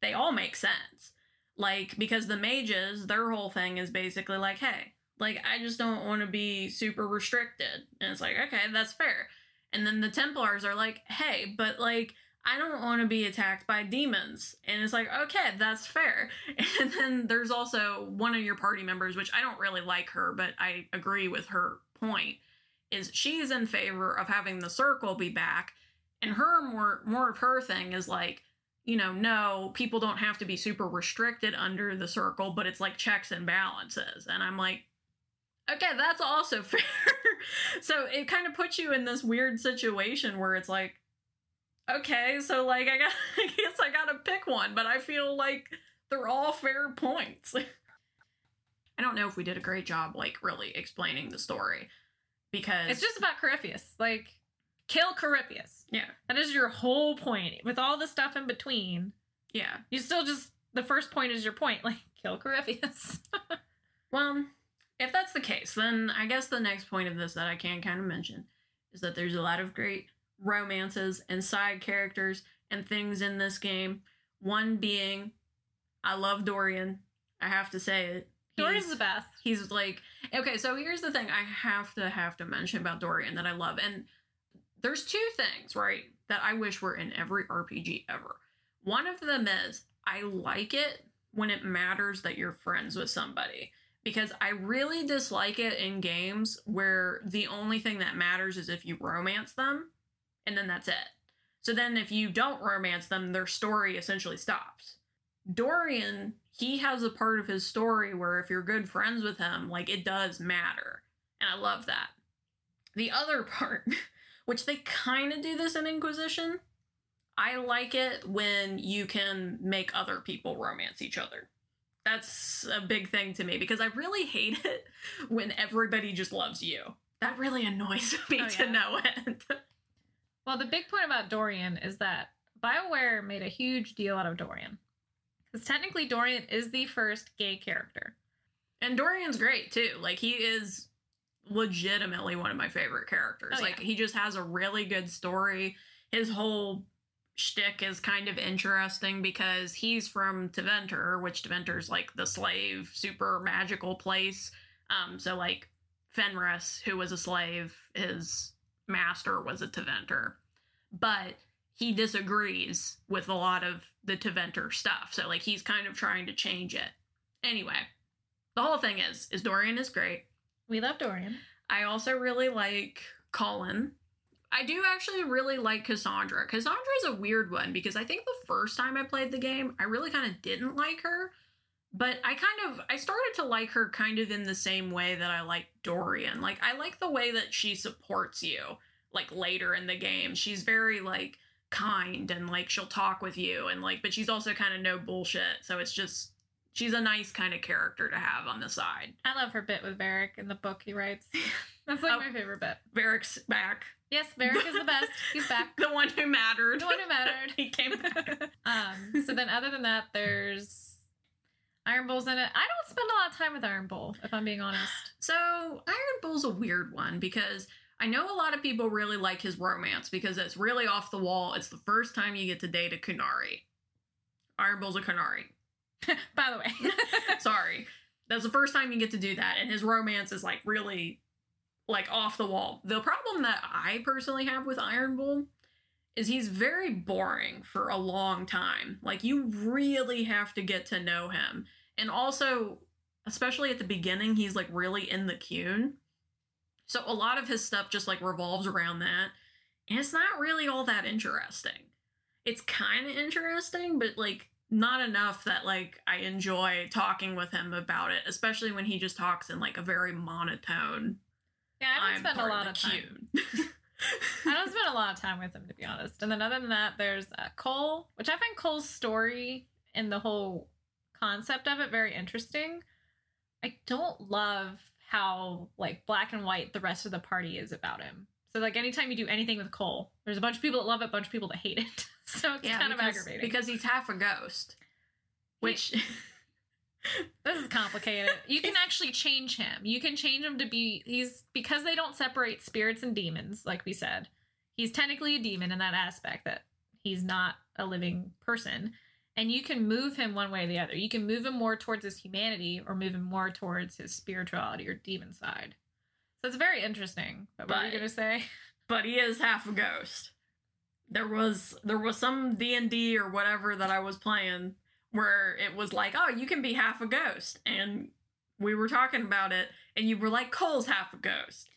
they all make sense. Like because the mages, their whole thing is basically like, hey, like I just don't want to be super restricted. And it's like, okay, that's fair. And then the Templars are like, hey, but like I don't want to be attacked by demons. And it's like, okay, that's fair. (laughs) And then there's also one of your party members, which I don't really like her, but I agree with her point, is she's in favor of having the circle be back. And her more more of her thing is like, you know, no, people don't have to be super restricted under the circle, but it's like checks and balances. And I'm like, okay, that's also (laughs) fair. so it kind of puts you in this weird situation where it's like, okay, so like I got (laughs) I guess I gotta pick one, but I feel like they're all fair points. (laughs) I don't know if we did a great job like really explaining the story. Because It's just about Corypheus. Like, kill Corypheus. Yeah. That is your whole point. With all the stuff in between, Yeah. you still just the first point is your point. (laughs) Like, kill Corypheus. (laughs) Well, if that's the case, then I guess the next point of this that I can kind of mention is that there's a lot of great romances and side characters and things in this game. One being, I love Dorian. I have to say it. Dorian's the best. He's like, okay, so here's the thing I have to have to mention about Dorian that I love. And there's two things, right, that I wish were in every RPG ever. One of them is I like it when it matters that you're friends with somebody. Because I really dislike it in games where the only thing that matters is if you romance them, and then that's it. So then if you don't romance them, their story essentially stops. Dorian, he has a part of his story where if you're good friends with him, like it does matter. And I love that. The other (laughs) part, which they kind of do this in Inquisition, I like it when you can make other people romance each other. That's a big thing to me because I really hate (laughs) it when everybody just loves you. That really annoys (laughs) me Oh, to yeah. no end. Well, the big point about Dorian is that BioWare made a huge deal out of Dorian. Because technically, Dorian is the first gay character. And Dorian's great too. Like he is legitimately one of my favorite characters. Oh, like yeah. he just has a really good story. His whole shtick is kind of interesting because he's from Tevinter, which Tevinter's like the slave, super magical place. Um, so like Fenris, who was a slave, his master was a Tevinter. But he disagrees with a lot of the Tevinter stuff. So like he's kind of trying to change it. Anyway, the whole thing is is Dorian is great. We love Dorian. I also really like Cullen. I do actually really like Cassandra. Cassandra is a weird one because I think the first time I played the game, I really kind of didn't like her. But I kind of I started to like her kind of in the same way that I like Dorian. Like I like the way that she supports you like later in the game. She's very like kind and like she'll talk with you and like but she's also kind of no bullshit. So it's just she's a nice kind of character to have on the side. I love her bit with Varric in the book he writes. (laughs) That's like Oh. my favorite bit. Varric's back. Yes, Varric is the best. He's back. (laughs) The one who mattered. The one who mattered. (laughs) he came back. um, so then, other than that, there's Iron Bull's in it. I don't spend a lot of time with Iron Bull, if I'm being honest. (gasps) So Iron Bull's a weird one because I know a lot of people really like his romance because it's really off the wall. It's the first time you get to date a Qunari. Iron Bull's a Qunari. (laughs) By the way, (laughs) Sorry. That's the first time you get to do that. And his romance is like really like off the wall. The problem that I personally have with Iron Bull is he's very boring for a long time. Like you really have to get to know him. And also, especially at the beginning, he's like really in the Qun. So a lot of his stuff just like revolves around that. And it's not really all that interesting. It's kind of interesting, but like not enough that like I enjoy talking with him about it, especially when he just talks in like a very monotone. yeah, I don't spend a lot the of time. (laughs) (laughs) I don't spend a lot of time with him, to be honest. And then other than that, there's uh, Cole, which I find Cole's story and the whole concept of it very interesting. I don't love how like black and white the rest of the party is about him. So like anytime you do anything with Cole, there's a bunch of people that love it, a bunch of people that hate it. (laughs) (laughs) so it's yeah, kind of because, aggravating. because he's half a ghost. Which (laughs) This is complicated. You can actually change him. You can change him to be he's because they don't separate spirits and demons, like we said. He's technically a demon in that aspect that he's not a living person. And you can move him one way or the other. You can move him more towards his humanity or move him more towards his spirituality or demon side. So it's very interesting. But what were you gonna say? but he is half a ghost. There was there was some D and D or whatever that I was playing where it was like, oh, you can be half a ghost, and we were talking about it, and you were like, Cole's half a ghost.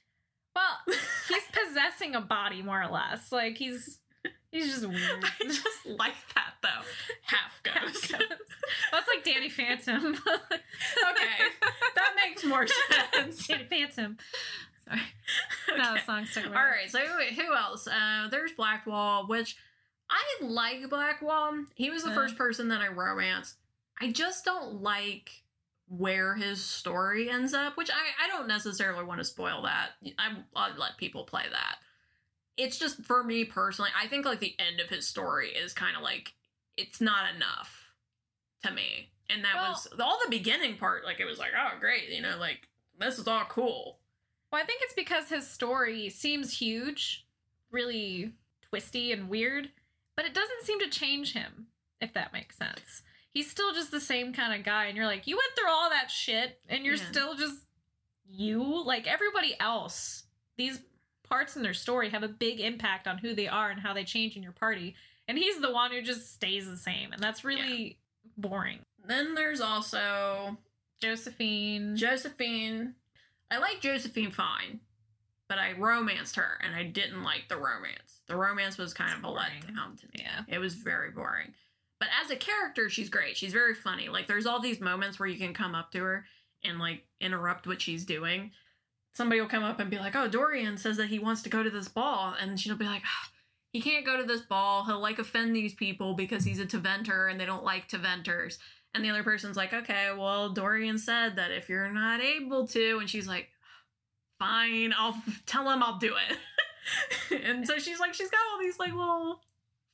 Well, (laughs) he's possessing a body more or less. Like he's he's just (laughs) weird. I just like that though, half (laughs) ghost. That's like Danny Phantom. okay, that makes more sense. Danny Phantom. Sorry. (laughs) No, Okay. the song stuck. All right, so who, who else? Uh, there's Blackwall, which I like Blackwall. He was the Uh. first person that I romanced. I just don't like where his story ends up, which I, I don't necessarily want to spoil that. I, I'll let people play that. It's just for me personally, I think like the end of his story is kind of like it's not enough to me. And that Well- was all the beginning part, like it was like, oh great, you know, like this is all cool. Well, I think it's because his story seems huge, really twisty and weird, but it doesn't seem to change him, if that makes sense. He's still just the same kind of guy, and you're like, you went through all that shit, and you're Yeah. still just you. Like everybody else, these parts in their story have a big impact on who they are and how they change in your party. And he's the one who just stays the same, and that's really boring. Then there's also Josephine. Josephine. I like Josephine fine, but I romanced her and I didn't like the romance. The romance was kind It's of a letdown to me. yeah. It was very boring. But as a character, she's great. She's very funny. Like there's all these moments where you can come up to her and like interrupt what she's doing. Somebody will come up and be like, "Oh, Dorian says that he wants to go to this ball," and she'll be like, "Ah, "He can't go to this ball. He'll like offend these people because he's a Tevinter and they don't like Tevinters." And the other person's like, "Okay, well, Dorian said that if you're not able to," and she's like, "Fine, I'll (laughs) tell him I'll do it." (laughs) and so she's like, she's got all these like little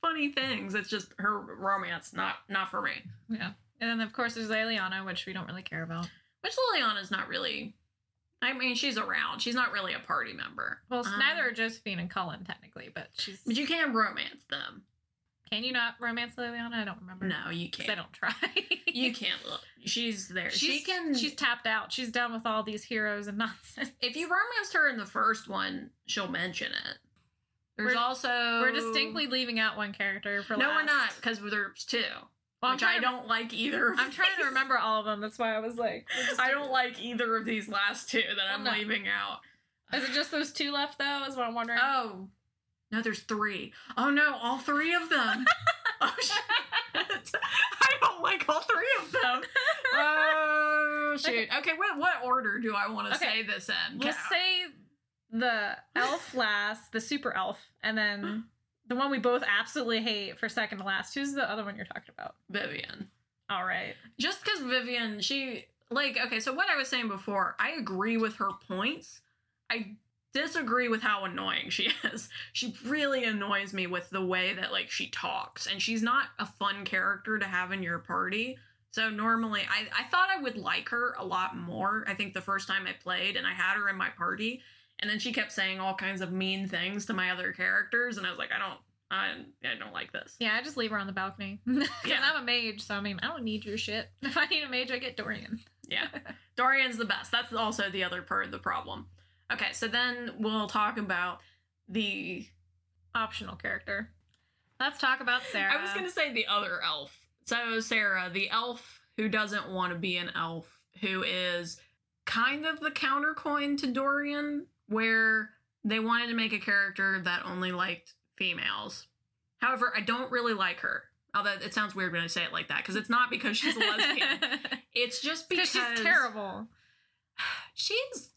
funny things. It's just her romance, not not for me. Yeah. And then, of course, there's Leliana, which we don't really care about. Which Leliana's not really. I mean, she's around. She's not really a party member. Well, Um, neither are Josephine and Cullen, technically, but she's. But you can't romance them. Can you not romance Leliana? I don't remember. No, you can't. I don't try. (laughs) You can't look. She's there. She's, she can. She's tapped out. She's done with all these heroes and (laughs) nonsense. if you romanced her in the first one, she'll mention it. There's We're- also We're distinctly leaving out one character for no, last. we're not because there's two, Well, which I don't like either. of I'm trying to remember all of them. That's why I was like, I do don't like either of these last two that I'm no. leaving out. Is it just those two left though? Is what I'm wondering. Oh, no, there's three. Oh no, all three of them. (laughs) oh shit. (laughs) I don't like all three of them. (laughs) Oh shoot. Okay, what what order do I want to Okay. say this in? we'll Ca- say the elf last, the super elf, and then (gasps) the one we both absolutely hate for second to last. Who's the other one you're talking about? Vivienne. All right. Just because Vivienne, she like okay. So what I was saying before, I agree with her points. I disagree with how annoying she (laughs) is. She really annoys me with the way that like she talks, and she's not a fun character to have in your party. So normally, I I thought I would like her a lot more. I think the first time I played, and I had her in my party, and then she kept saying all kinds of mean things to my other characters, and I was like, I don't. I, I don't like this. Yeah, I just leave her on the balcony (laughs) because Yeah. I'm a mage. So I mean, I don't need your shit. (laughs) If I need a mage, I get Dorian. Yeah. Dorian's the best. That's also the other part of the problem. Okay, so then we'll talk about the. Optional character. Let's talk about Sera. (laughs) I was going to say the other elf. So, Sera, the elf who doesn't want to be an elf, who is kind of the countercoin to Dorian, where they wanted to make a character that only liked females. However, I don't really like her. Although it sounds weird when I say it like that, because it's not because she's a lesbian. (laughs) it's just because Because (sighs) she's terrible. she's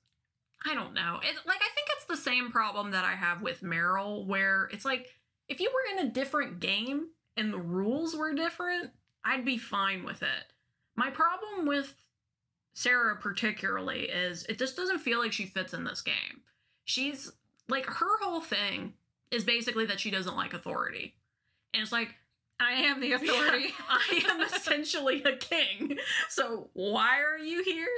I don't know. It like I think it's the same problem that I have with Merrill where it's like if you were in a different game and the rules were different, I'd be fine with it. My problem with Sera particularly is it just doesn't feel like she fits in this game. She's like her whole thing is basically that she doesn't like authority. And it's like I am the authority. (laughs) I am essentially a king. So why are you here?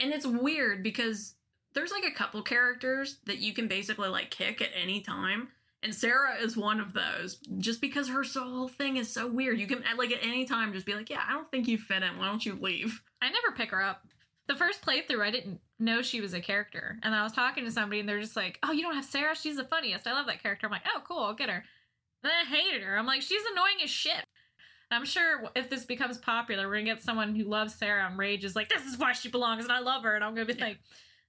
And it's weird because there's like a couple characters that you can basically like kick at any time And Sera is one of those, just because her whole thing is so weird. You can, like, at any time, just be like, yeah, I don't think you fit in. Why don't you leave? I never pick her up. The first playthrough, I didn't know she was a character. And I was talking to somebody, and they're just like, oh, you don't have Sera? She's the funniest. I love that character. I'm like, oh, cool, I'll get her. And then I hated her. I'm like, she's annoying as shit. I'm sure if this becomes popular, we're gonna get someone who loves Sera and Rage is like, this is why she belongs, and I love her, and I'm gonna be Yeah. like,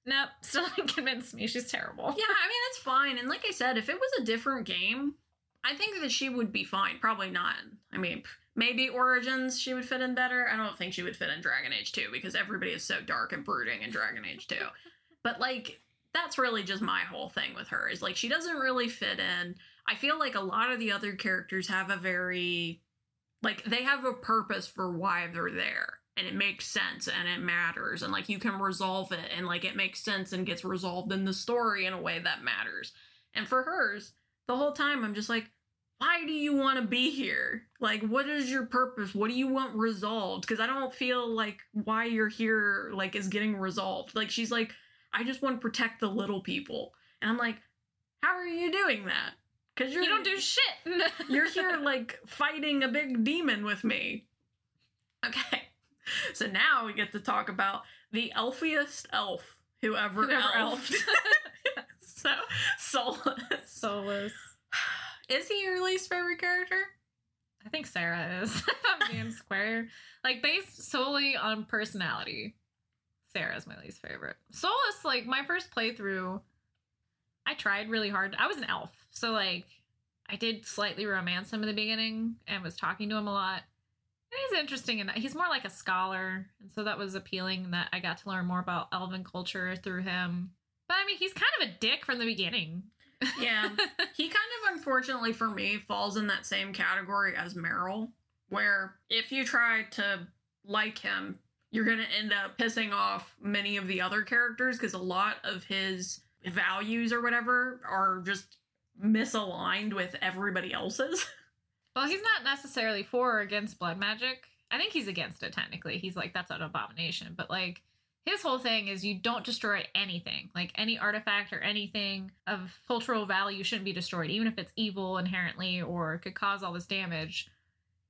nope, (laughs) still didn't convince me. She's terrible. Yeah, I mean, that's fine. And like I said, if it was a different game, I think that she would be fine. Probably not. I mean, maybe Origins she would fit in better. I don't think she would fit in Dragon Age 2 because everybody is so dark and brooding in Dragon Age 2. (laughs) But like, that's really just my whole thing with her is like, she doesn't really fit in. I feel like a lot of the other characters have a very, like, they have a purpose for why they're there. And it makes sense and it matters. And like, you can resolve it and like, it makes sense and gets resolved in the story in a way that matters. And for hers, the whole time, I'm just like, why do you want to be here? Like, what is your purpose? What do you want resolved? Because I don't feel like why you're here, like, is getting resolved. Like, she's like, I just want to protect the little people. And I'm like, how are you doing that? Because you're You don't do shit. (laughs) you're here like fighting a big demon with me. (laughs) Okay. (laughs) So now we get to talk about the elfiest elf who ever, Whoever elfed. elfed. (laughs) so Solas. Soulless. (sighs) Is he your least favorite character? I think Sera is. (laughs) if I'm being square. Like based solely on personality. Sera's my least favorite. Solas, like my first playthrough, I tried really hard. I was an elf, so like I did slightly romance him in the beginning and was talking to him a lot. He's interesting and he's more like a scholar, and so that was appealing that I got to learn more about elven culture through him. But I mean, he's kind of a dick from the beginning. Yeah. (laughs) he kind of unfortunately for me falls in that same category as Merrill, where if you try to like him, you're going to end up pissing off many of the other characters because a lot of his values or whatever are just misaligned with everybody else's. (laughs) Well, he's not necessarily for or against blood magic. I think he's against it technically. He's like, that's an abomination. But like, his whole thing is you don't destroy anything. Like, any artifact or anything of cultural value shouldn't be destroyed, even if it's evil inherently or could cause all this damage.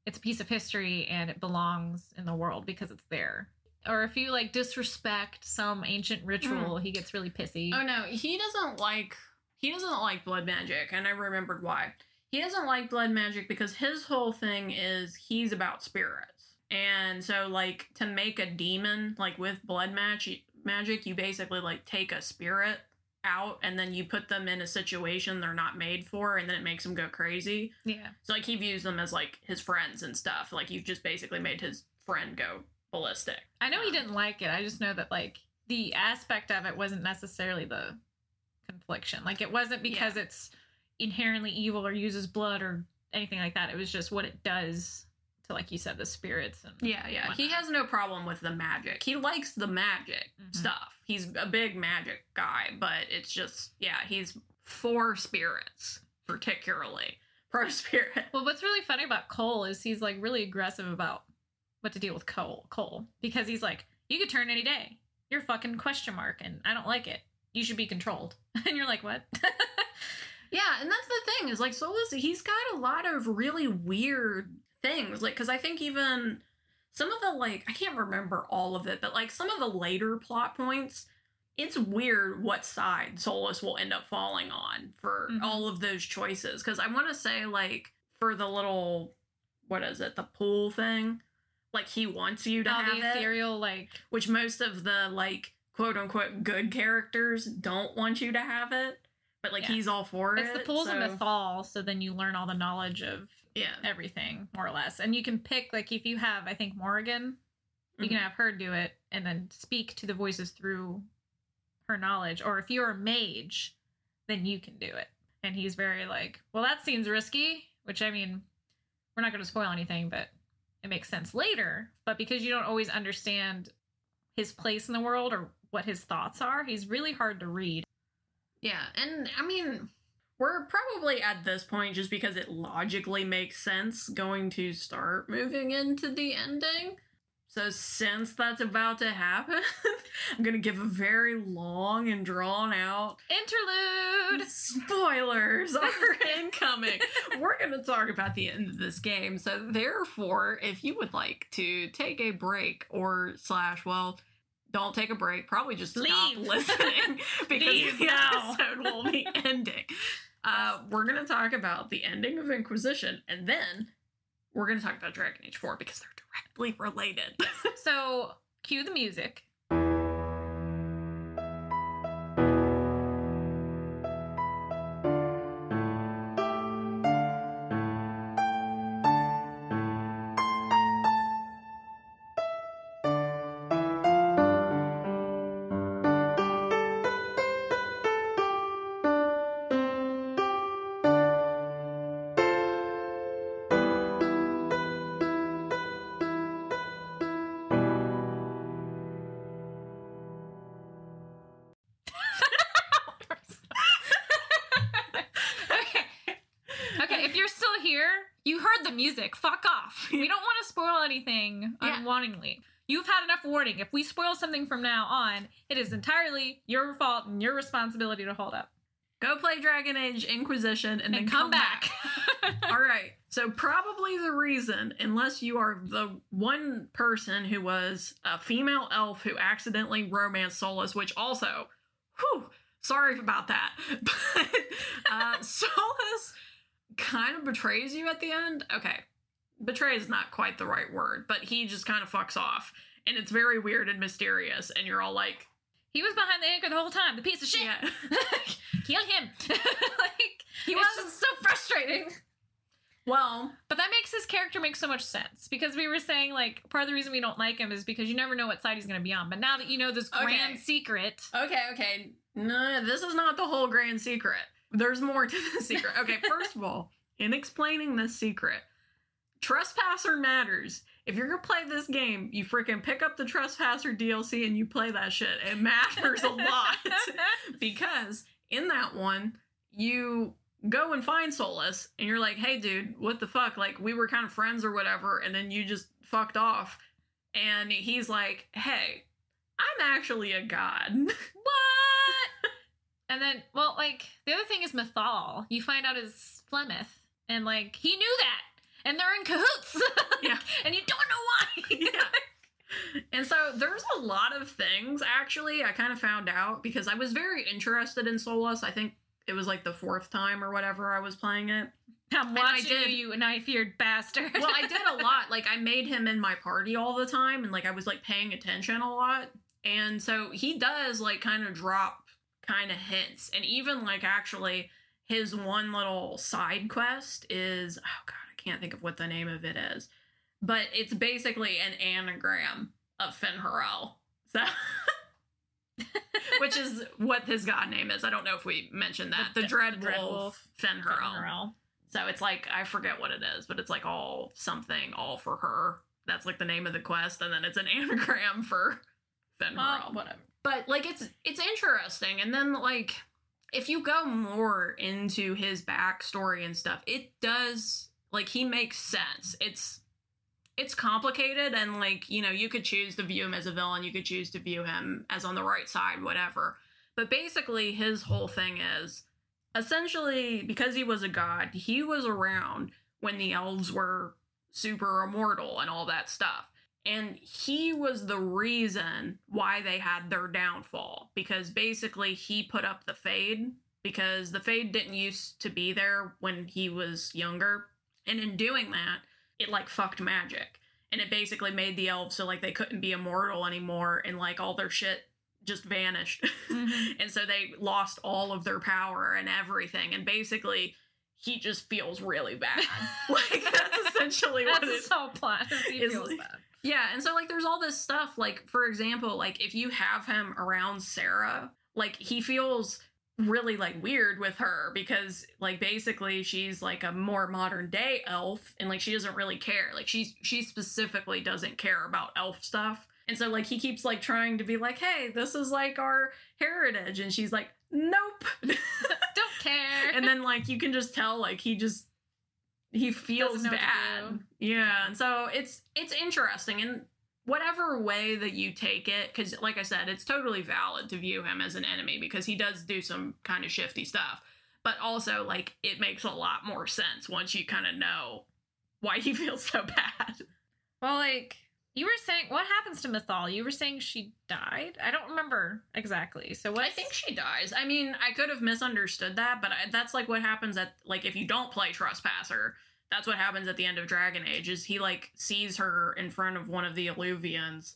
It's a piece of history and it belongs in the world because it's there. Or if you like disrespect some ancient ritual, hmm. he gets really pissy. Oh no, he doesn't like he doesn't like blood magic, and I remembered why. He doesn't like blood magic because his whole thing is he's about spirits. And so like to make a demon like with blood magic magic, you basically like take a spirit out and then you put them in a situation they're not made for and then it makes them go crazy. yeah. So like he views them as like his friends and stuff. Like you've just basically made his friend go ballistic. I know he didn't like it. I just know that like the aspect of it wasn't necessarily the confliction. Like it wasn't because it's inherently evil or uses blood or anything like that. It was just what it does to like you said the spirits and Yeah, yeah. He has no problem with the magic. He likes the magic Mhm. stuff. He's a big magic guy, but it's just yeah, he's for spirits particularly. (laughs) Pro spirit. Well, what's really funny about Cole is he's like really aggressive about what to deal with Cole. Cole because he's like, you could turn any day. You're fucking question mark, and I don't like it. You should be controlled. (laughs) And you're like, what? (laughs) Yeah, and that's the thing is like Solas. He's got a lot of really weird things. Like, because I think even some of the like I can't remember all of it, but like some of the later plot points, it's weird what side Solas will end up falling on for Mhm. all of those choices. Because I want to say like for the little what is it, the pool thing. Like he wants you to All have the it, ethereal, like which most of the like quote unquote good characters don't want you to have it. But like Yeah. he's all for it's it. It's the pools so- of Mythal, so then you learn all the knowledge of Yeah. everything, more or less. And you can pick, like, if you have, I think, Morrigan, you Mhm. can have her do it and then speak to the voices through her knowledge. Or if you're a mage, then you can do it. And he's very like, well, that seems risky, which I mean, we're not going to spoil anything, but it makes sense later. But because you don't always understand his place in the world or what his thoughts are, he's really hard to read. Yeah, and I mean, we're probably at this point just because it logically makes sense going to start moving into the ending. So, since that's about to happen, (laughs) I'm going to give a very long and drawn out Interlude. spoilers are incoming. (laughs) We're going to talk about the end of this game. So, therefore, if you would like to take a break or slash, well, don't take a break, probably just stop Leave. (laughs) listening because Leave (laughs) the now. episode will be (laughs) ending. Uh, we're going to talk about the ending of Inquisition and then we're going to talk about Dragon Age 4 because they're directly related. So, cue the music. You've had enough warning. If we spoil something from now on, it is entirely your fault and your responsibility to hold up. Go play Dragon Age Inquisition and, And, then come, back. (laughs) All right. So probably the reason, unless you are the one person who was a female elf who accidentally romanced Solas, which also, whew, sorry about that. (laughs) But uh, (laughs) Solas kind of betrays you at the end. Okay, betray is not quite the right word, but he just kind of fucks off, and it's very weird and mysterious. And you're all like, he was behind the anchor the whole time. The piece of shit. yeah, (laughs) Kill him. (laughs) like he was. just so frustrating. Well, But that makes his character make so much sense because we were saying like part of the reason we don't like him is because you never know what side he's going to be on. But now that you know this grand Okay. secret, Okay, okay. No, this is not the whole grand secret. There's more to the secret. Okay, (laughs) first of all, in explaining this secret, trespasser matters. If you're gonna play this game, you freaking pick up the trespasser DLC and you play that shit. It matters a lot (laughs) because in that one, you go and find Solas and you're like, hey, dude, what the fuck? Like, we were kind of friends or whatever, and then you just fucked off. And he's like, hey, I'm actually a god. (laughs) what? and then, well, like the other thing is Mythal. You find out is Flemeth, and like he knew that, and they're in cahoots. (laughs) Yeah. and you don't know why. yeah. (laughs) And so there's a lot of things actually I kind of found out because I was very interested in Solas. I think it was like the fourth time or whatever I was playing it. I'm I watching did- you, you knife-eared bastard. Well, I did a (laughs) lot. Like I made him in my party all the time and like I was like paying attention a lot. And so he does like kind of drop kind of hints. And even like actually his one little side quest is oh god, I can't think of what the name of it is. But it's basically an anagram of Fen'Harel. So (laughs) which is what his god name is. I don't know if we mentioned that. The, The- Dread, the Dread Wolf, Wolf. So it's like I forget what it is, but it's like all something, all for her. That's like the name of the quest, and then it's an (laughs) anagram for Fenrir. Well, whatever. but like it's it's interesting, and then like if you go more into his backstory and stuff, it does like he makes sense. It's it's complicated and like you know you could choose to view him as a villain you could choose to view him as on the right side whatever. But basically his whole thing is essentially because he was a god he was around when the elves were super immortal and all that stuff. And he was the reason why they had their downfall because basically he put up the fade because the fade didn't used to be there when he was younger and in doing that it like fucked magic and it basically made the elves so like they couldn't be immortal anymore and like all their shit just vanished Mhm. (laughs) and so they lost all of their power and everything and basically he just feels really bad (laughs) like that's essentially what That's it his whole plot. He is- feels bad. yeah, and so like there's all this stuff like for example, like if you have him around Sera, like he feels really like weird with her because like basically she's like a more modern day elf and like she doesn't really care. Like she's she specifically doesn't care about elf stuff. And so like he keeps like trying to be like, "Hey, this is like our heritage." And she's like, "Nope." (laughs) Don't care. and then like you can just tell like he just he feels Doesn't know what to bad yeah and so it's it's interesting and whatever way that you take it, because like I said, it's totally valid to view him as an enemy because he does do some kind of shifty stuff. But also, like, it makes a lot more sense once you kind of know why he (laughs) feels so bad. Well, like you were saying, what happens to Mythal? You were saying she died. I don't remember exactly. So what? I think she dies. I mean, I could have misunderstood that, but I, that's like what happens at like if you don't play Trespasser. That's what happens at the end of Dragon Age. Is he like sees her in front of one of the Eluvians,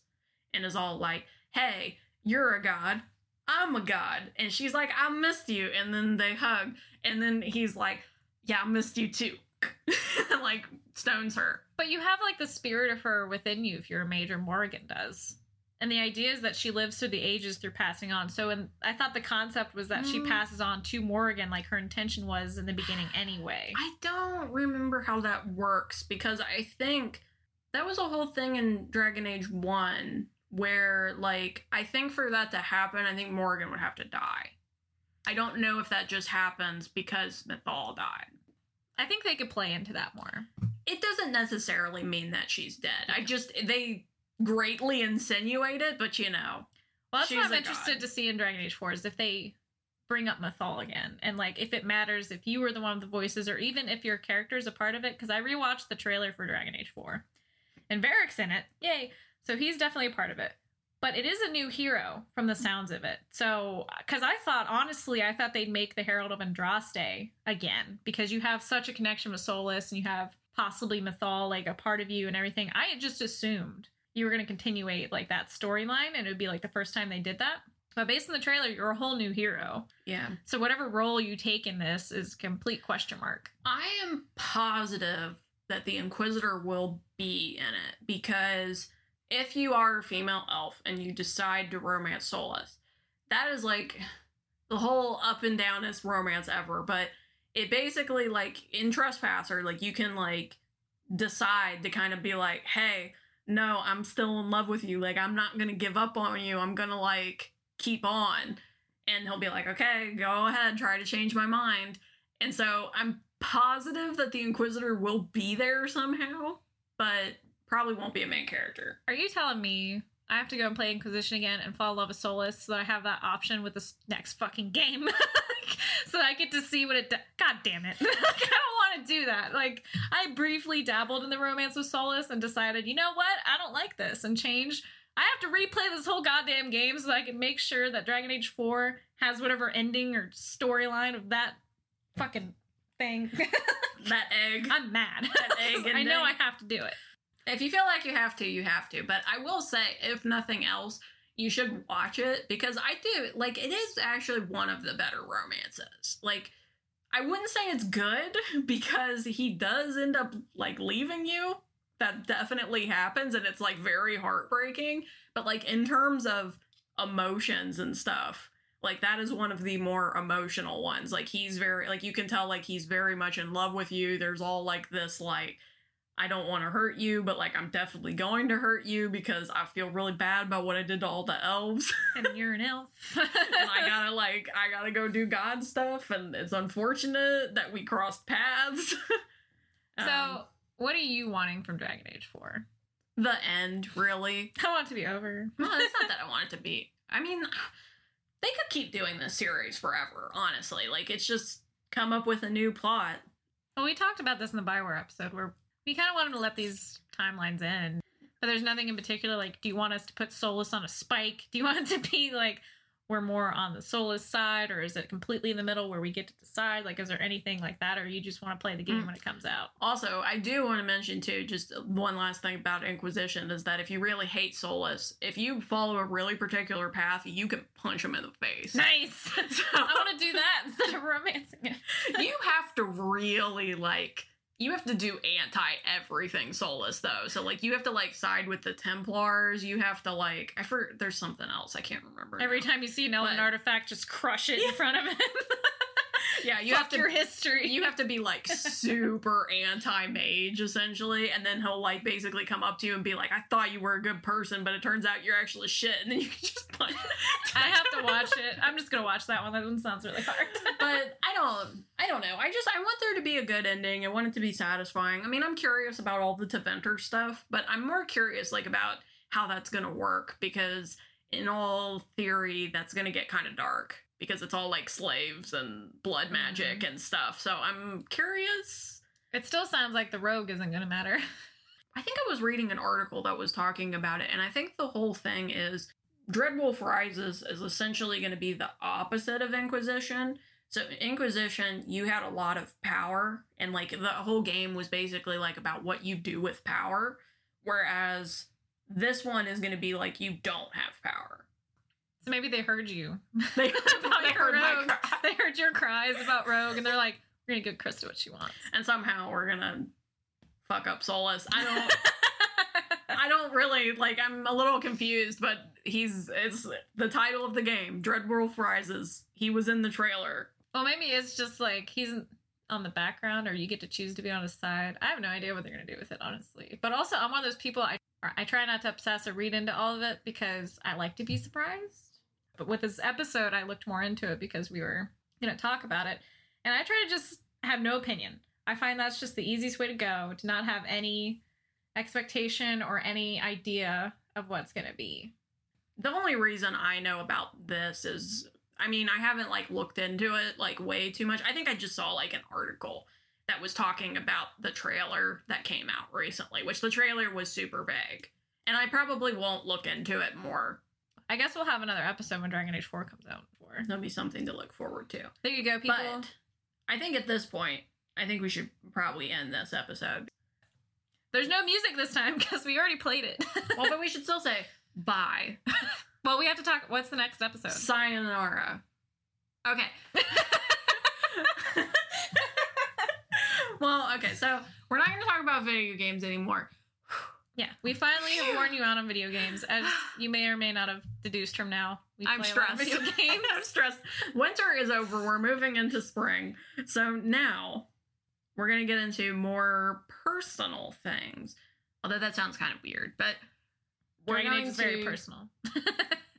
and is all like, "Hey, you're a god. I'm a god," and she's like, "I missed you," and then they hug, and then he's like, "Yeah, I missed you too," (laughs) like stones her. But you have like the spirit of her within you if you're a major Morrigan does. And the idea is that she lives through the ages through passing on. So and I thought the concept was that she Mm. passes on to Morrigan like her intention was in the beginning anyway. I don't remember how that works because I think that was a whole thing in Dragon Age 1 where, like, I think for that to happen, I think Morrigan would have to die. I don't know if that just happens because Mythal died. I think they could play into that more. It doesn't necessarily mean that she's dead. I just, they greatly insinuate it, but you know. Well, that's what I'm interested god. to see in Dragon Age 4 is if they bring up Mythal again. And like if it matters if you were the one with the voices or even if your character is a part of it. Because I rewatched the trailer for Dragon Age 4. And Varric's in it. Yay. So he's definitely a part of it. But it is a new hero from the sounds of it. So, because I thought, honestly, I thought they'd make the Herald of Andraste again because you have such a connection with Solas and you have possibly Mythal, like a part of you and everything. I had just assumed you were going to continuate like that storyline and it would be like the first time they did that. But based on the trailer, you're a whole new hero. Yeah. So whatever role you take in this is complete question mark. I am positive that the Inquisitor will be in it because if you are a female elf and you decide to romance Solas, that is like the whole up and downest romance ever. But it basically like in Trespasser, like you can like decide to kind of be like, hey, no, I'm still in love with you. Like I'm not gonna give up on you. I'm gonna like keep on. And he'll be like, okay, go ahead, try to change my mind. And so I'm positive that the Inquisitor will be there somehow, but probably won't be a main character. Are you telling me I have to go and play Inquisition again and fall in love with Solas so that I have that option with this next fucking game? (laughs) so I get to see what it does. God damn it. (laughs) I don't want to do that. Like, I briefly dabbled in the romance with Solas and decided, you know what? I don't like this and changed. I have to replay this whole goddamn game so that I can make sure that Dragon Age 4 has whatever ending or storyline of that fucking thing. (laughs) That egg. I'm mad. That egg (laughs) I know I have to do it. If you feel like you have to, you have to. But I will say, if nothing else, you should watch it because I do like it is actually one of the better romances. Like I wouldn't say it's good (laughs) because he does end up like leaving you. That definitely happens and it's like very heartbreaking. But like in terms of emotions and stuff, like that is one of the more emotional ones. Like he's very like you can tell like he's very much in love with you. There's all like this like I don't want to hurt you, but like I'm definitely going to hurt you because I feel really bad about what I did to all the elves. (laughs) And you're an elf. and I (laughs) gotta like I gotta go do God stuff and it's unfortunate that we crossed paths. (laughs) So, Um, what are you wanting from Dragon Age 4? the end, really. I want it to be over. Well, it's not that I want it to be. I mean, they could keep doing this series forever, honestly. Like it's just come up with a new plot. well, we talked about this in the Bioware episode where we kind of wanted to let these timelines in, but there's nothing in particular. Like, do you want us to put Solas on a spike? Do you (laughs) want it to be like we're more on the Solas side, or is it completely in the middle where we get to decide? Like, is there anything like that, or you just want to play the game Mm. when it comes out? Also, I do want to mention too, just one last thing about Inquisition is that if you really hate Solas, if you follow a really particular path, you can punch him in the face. Nice. (laughs) So- I want to do that instead of romancing it. you have to really like you have to do anti everything Solas though. So like you have to like side with the Templars. You have to like I for there's something else I can't remember. Every now. time you see an elven But- artifact, just crush it in front of him. (laughs) yeah, you Fuck have to your history. you have to be like super anti mage essentially, and then he'll like basically come up to you and be like, "I thought you were a good person, but it turns out you're actually shit," and then you can (laughs) just punch. I have to watch it. I'm just gonna watch that one. That one sounds really hard. (laughs) but I don't I don't know. I just I want there to be a good ending. I want it to be satisfying. I mean, I'm curious about all the Tevinter stuff, but I'm more curious like about how that's to work because in all theory that's going to get kind of dark because it's all like slaves and blood magic Mhm. and stuff. So I'm curious. It still sounds like the rogue isn't going to matter. (laughs) I think I was reading an article that was talking about it and I think the whole thing is Dreadwolf Rises is essentially going to be the opposite of Inquisition. So Inquisition, you had a lot of power and like the whole game was basically like about what you do with power whereas this one is going to be like you don't have power. So maybe they heard you. (laughs) They, (laughs) they heard my cry. They heard your cries about Rogue, and they're like, "We're gonna give Krista what she wants." and somehow we're gonna fuck up Solas. I don't. (laughs) I don't really like. I'm a little confused, but he's it's the title of the game. Dreadwolf Rises. He was in the trailer. well, maybe it's just like he's on the background, or you get to choose to be on his side. I have no idea what they're gonna do with it, honestly. But also, I'm one of those people. I I try not to obsess or read into all of it because I like to be surprised. But with this episode, I looked more into it because we were gonna talk about it, and I try to just have no opinion. I find that's just the easiest way to go to not have any expectation or any idea of what's gonna be. The only reason I know about this is, I mean, I haven't like looked into it like way too much. I think I just saw like an article that was talking about the trailer that came out recently, which the trailer was super vague. And I probably won't look into it more. I guess we'll have another episode when Dragon Age 4 comes out for. That'll be something to look forward to. There you go, people. But I think at this point, I think we should probably end this episode. There's no music this time (laughs) because we already played it. (laughs) Well, but we should still say bye. (laughs) well, we have to talk. What's the next episode? Sayonara. Okay. well, okay, so we're not going to talk about video games anymore. Yeah, we finally have worn you out on video games, as (sighs) you may or may not have deduced from now. We I'm play a lot stressed. video (laughs) games. I'm stressed. Winter is over. We're moving into spring. So now we're going to get into more personal things. Although that sounds kind of weird, but we're going is very personal. (laughs)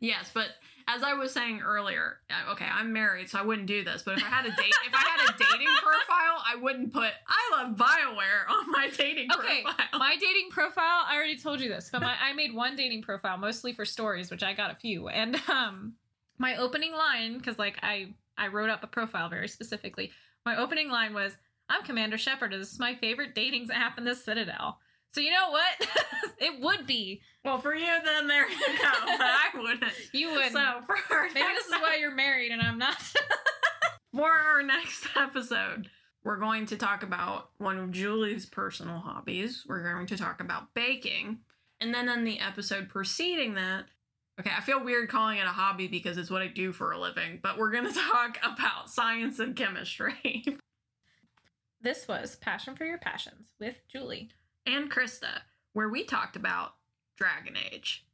Yes, but as I was saying earlier, uh, okay, I'm married, so I wouldn't do this. But if I had a date, if I had a dating profile, I wouldn't put "I love Bioware" (laughs) on my dating Okay, profile. my dating profile. I already told you this, but my I made one dating profile mostly for stories, which I got a few, and um, my opening line because like I I wrote up a profile very specifically. My opening line was, "I'm Commander Shepard. This is my favorite dating app in the Citadel." So you know what? (laughs) it would be well, for you, then there you go. (laughs) But I wouldn't. you wouldn't. So for our Maybe this is next- why you're married and I'm not. (laughs) for our next episode, we're going to talk about one of Julie's personal hobbies. We're going to talk about baking, and then in the episode preceding that. Okay, I feel weird calling it a hobby because it's what I do for a living, but we're going to talk about science and chemistry. this was Passion for Your Passions with Julie. And Krista, where we talked about Dragon Age.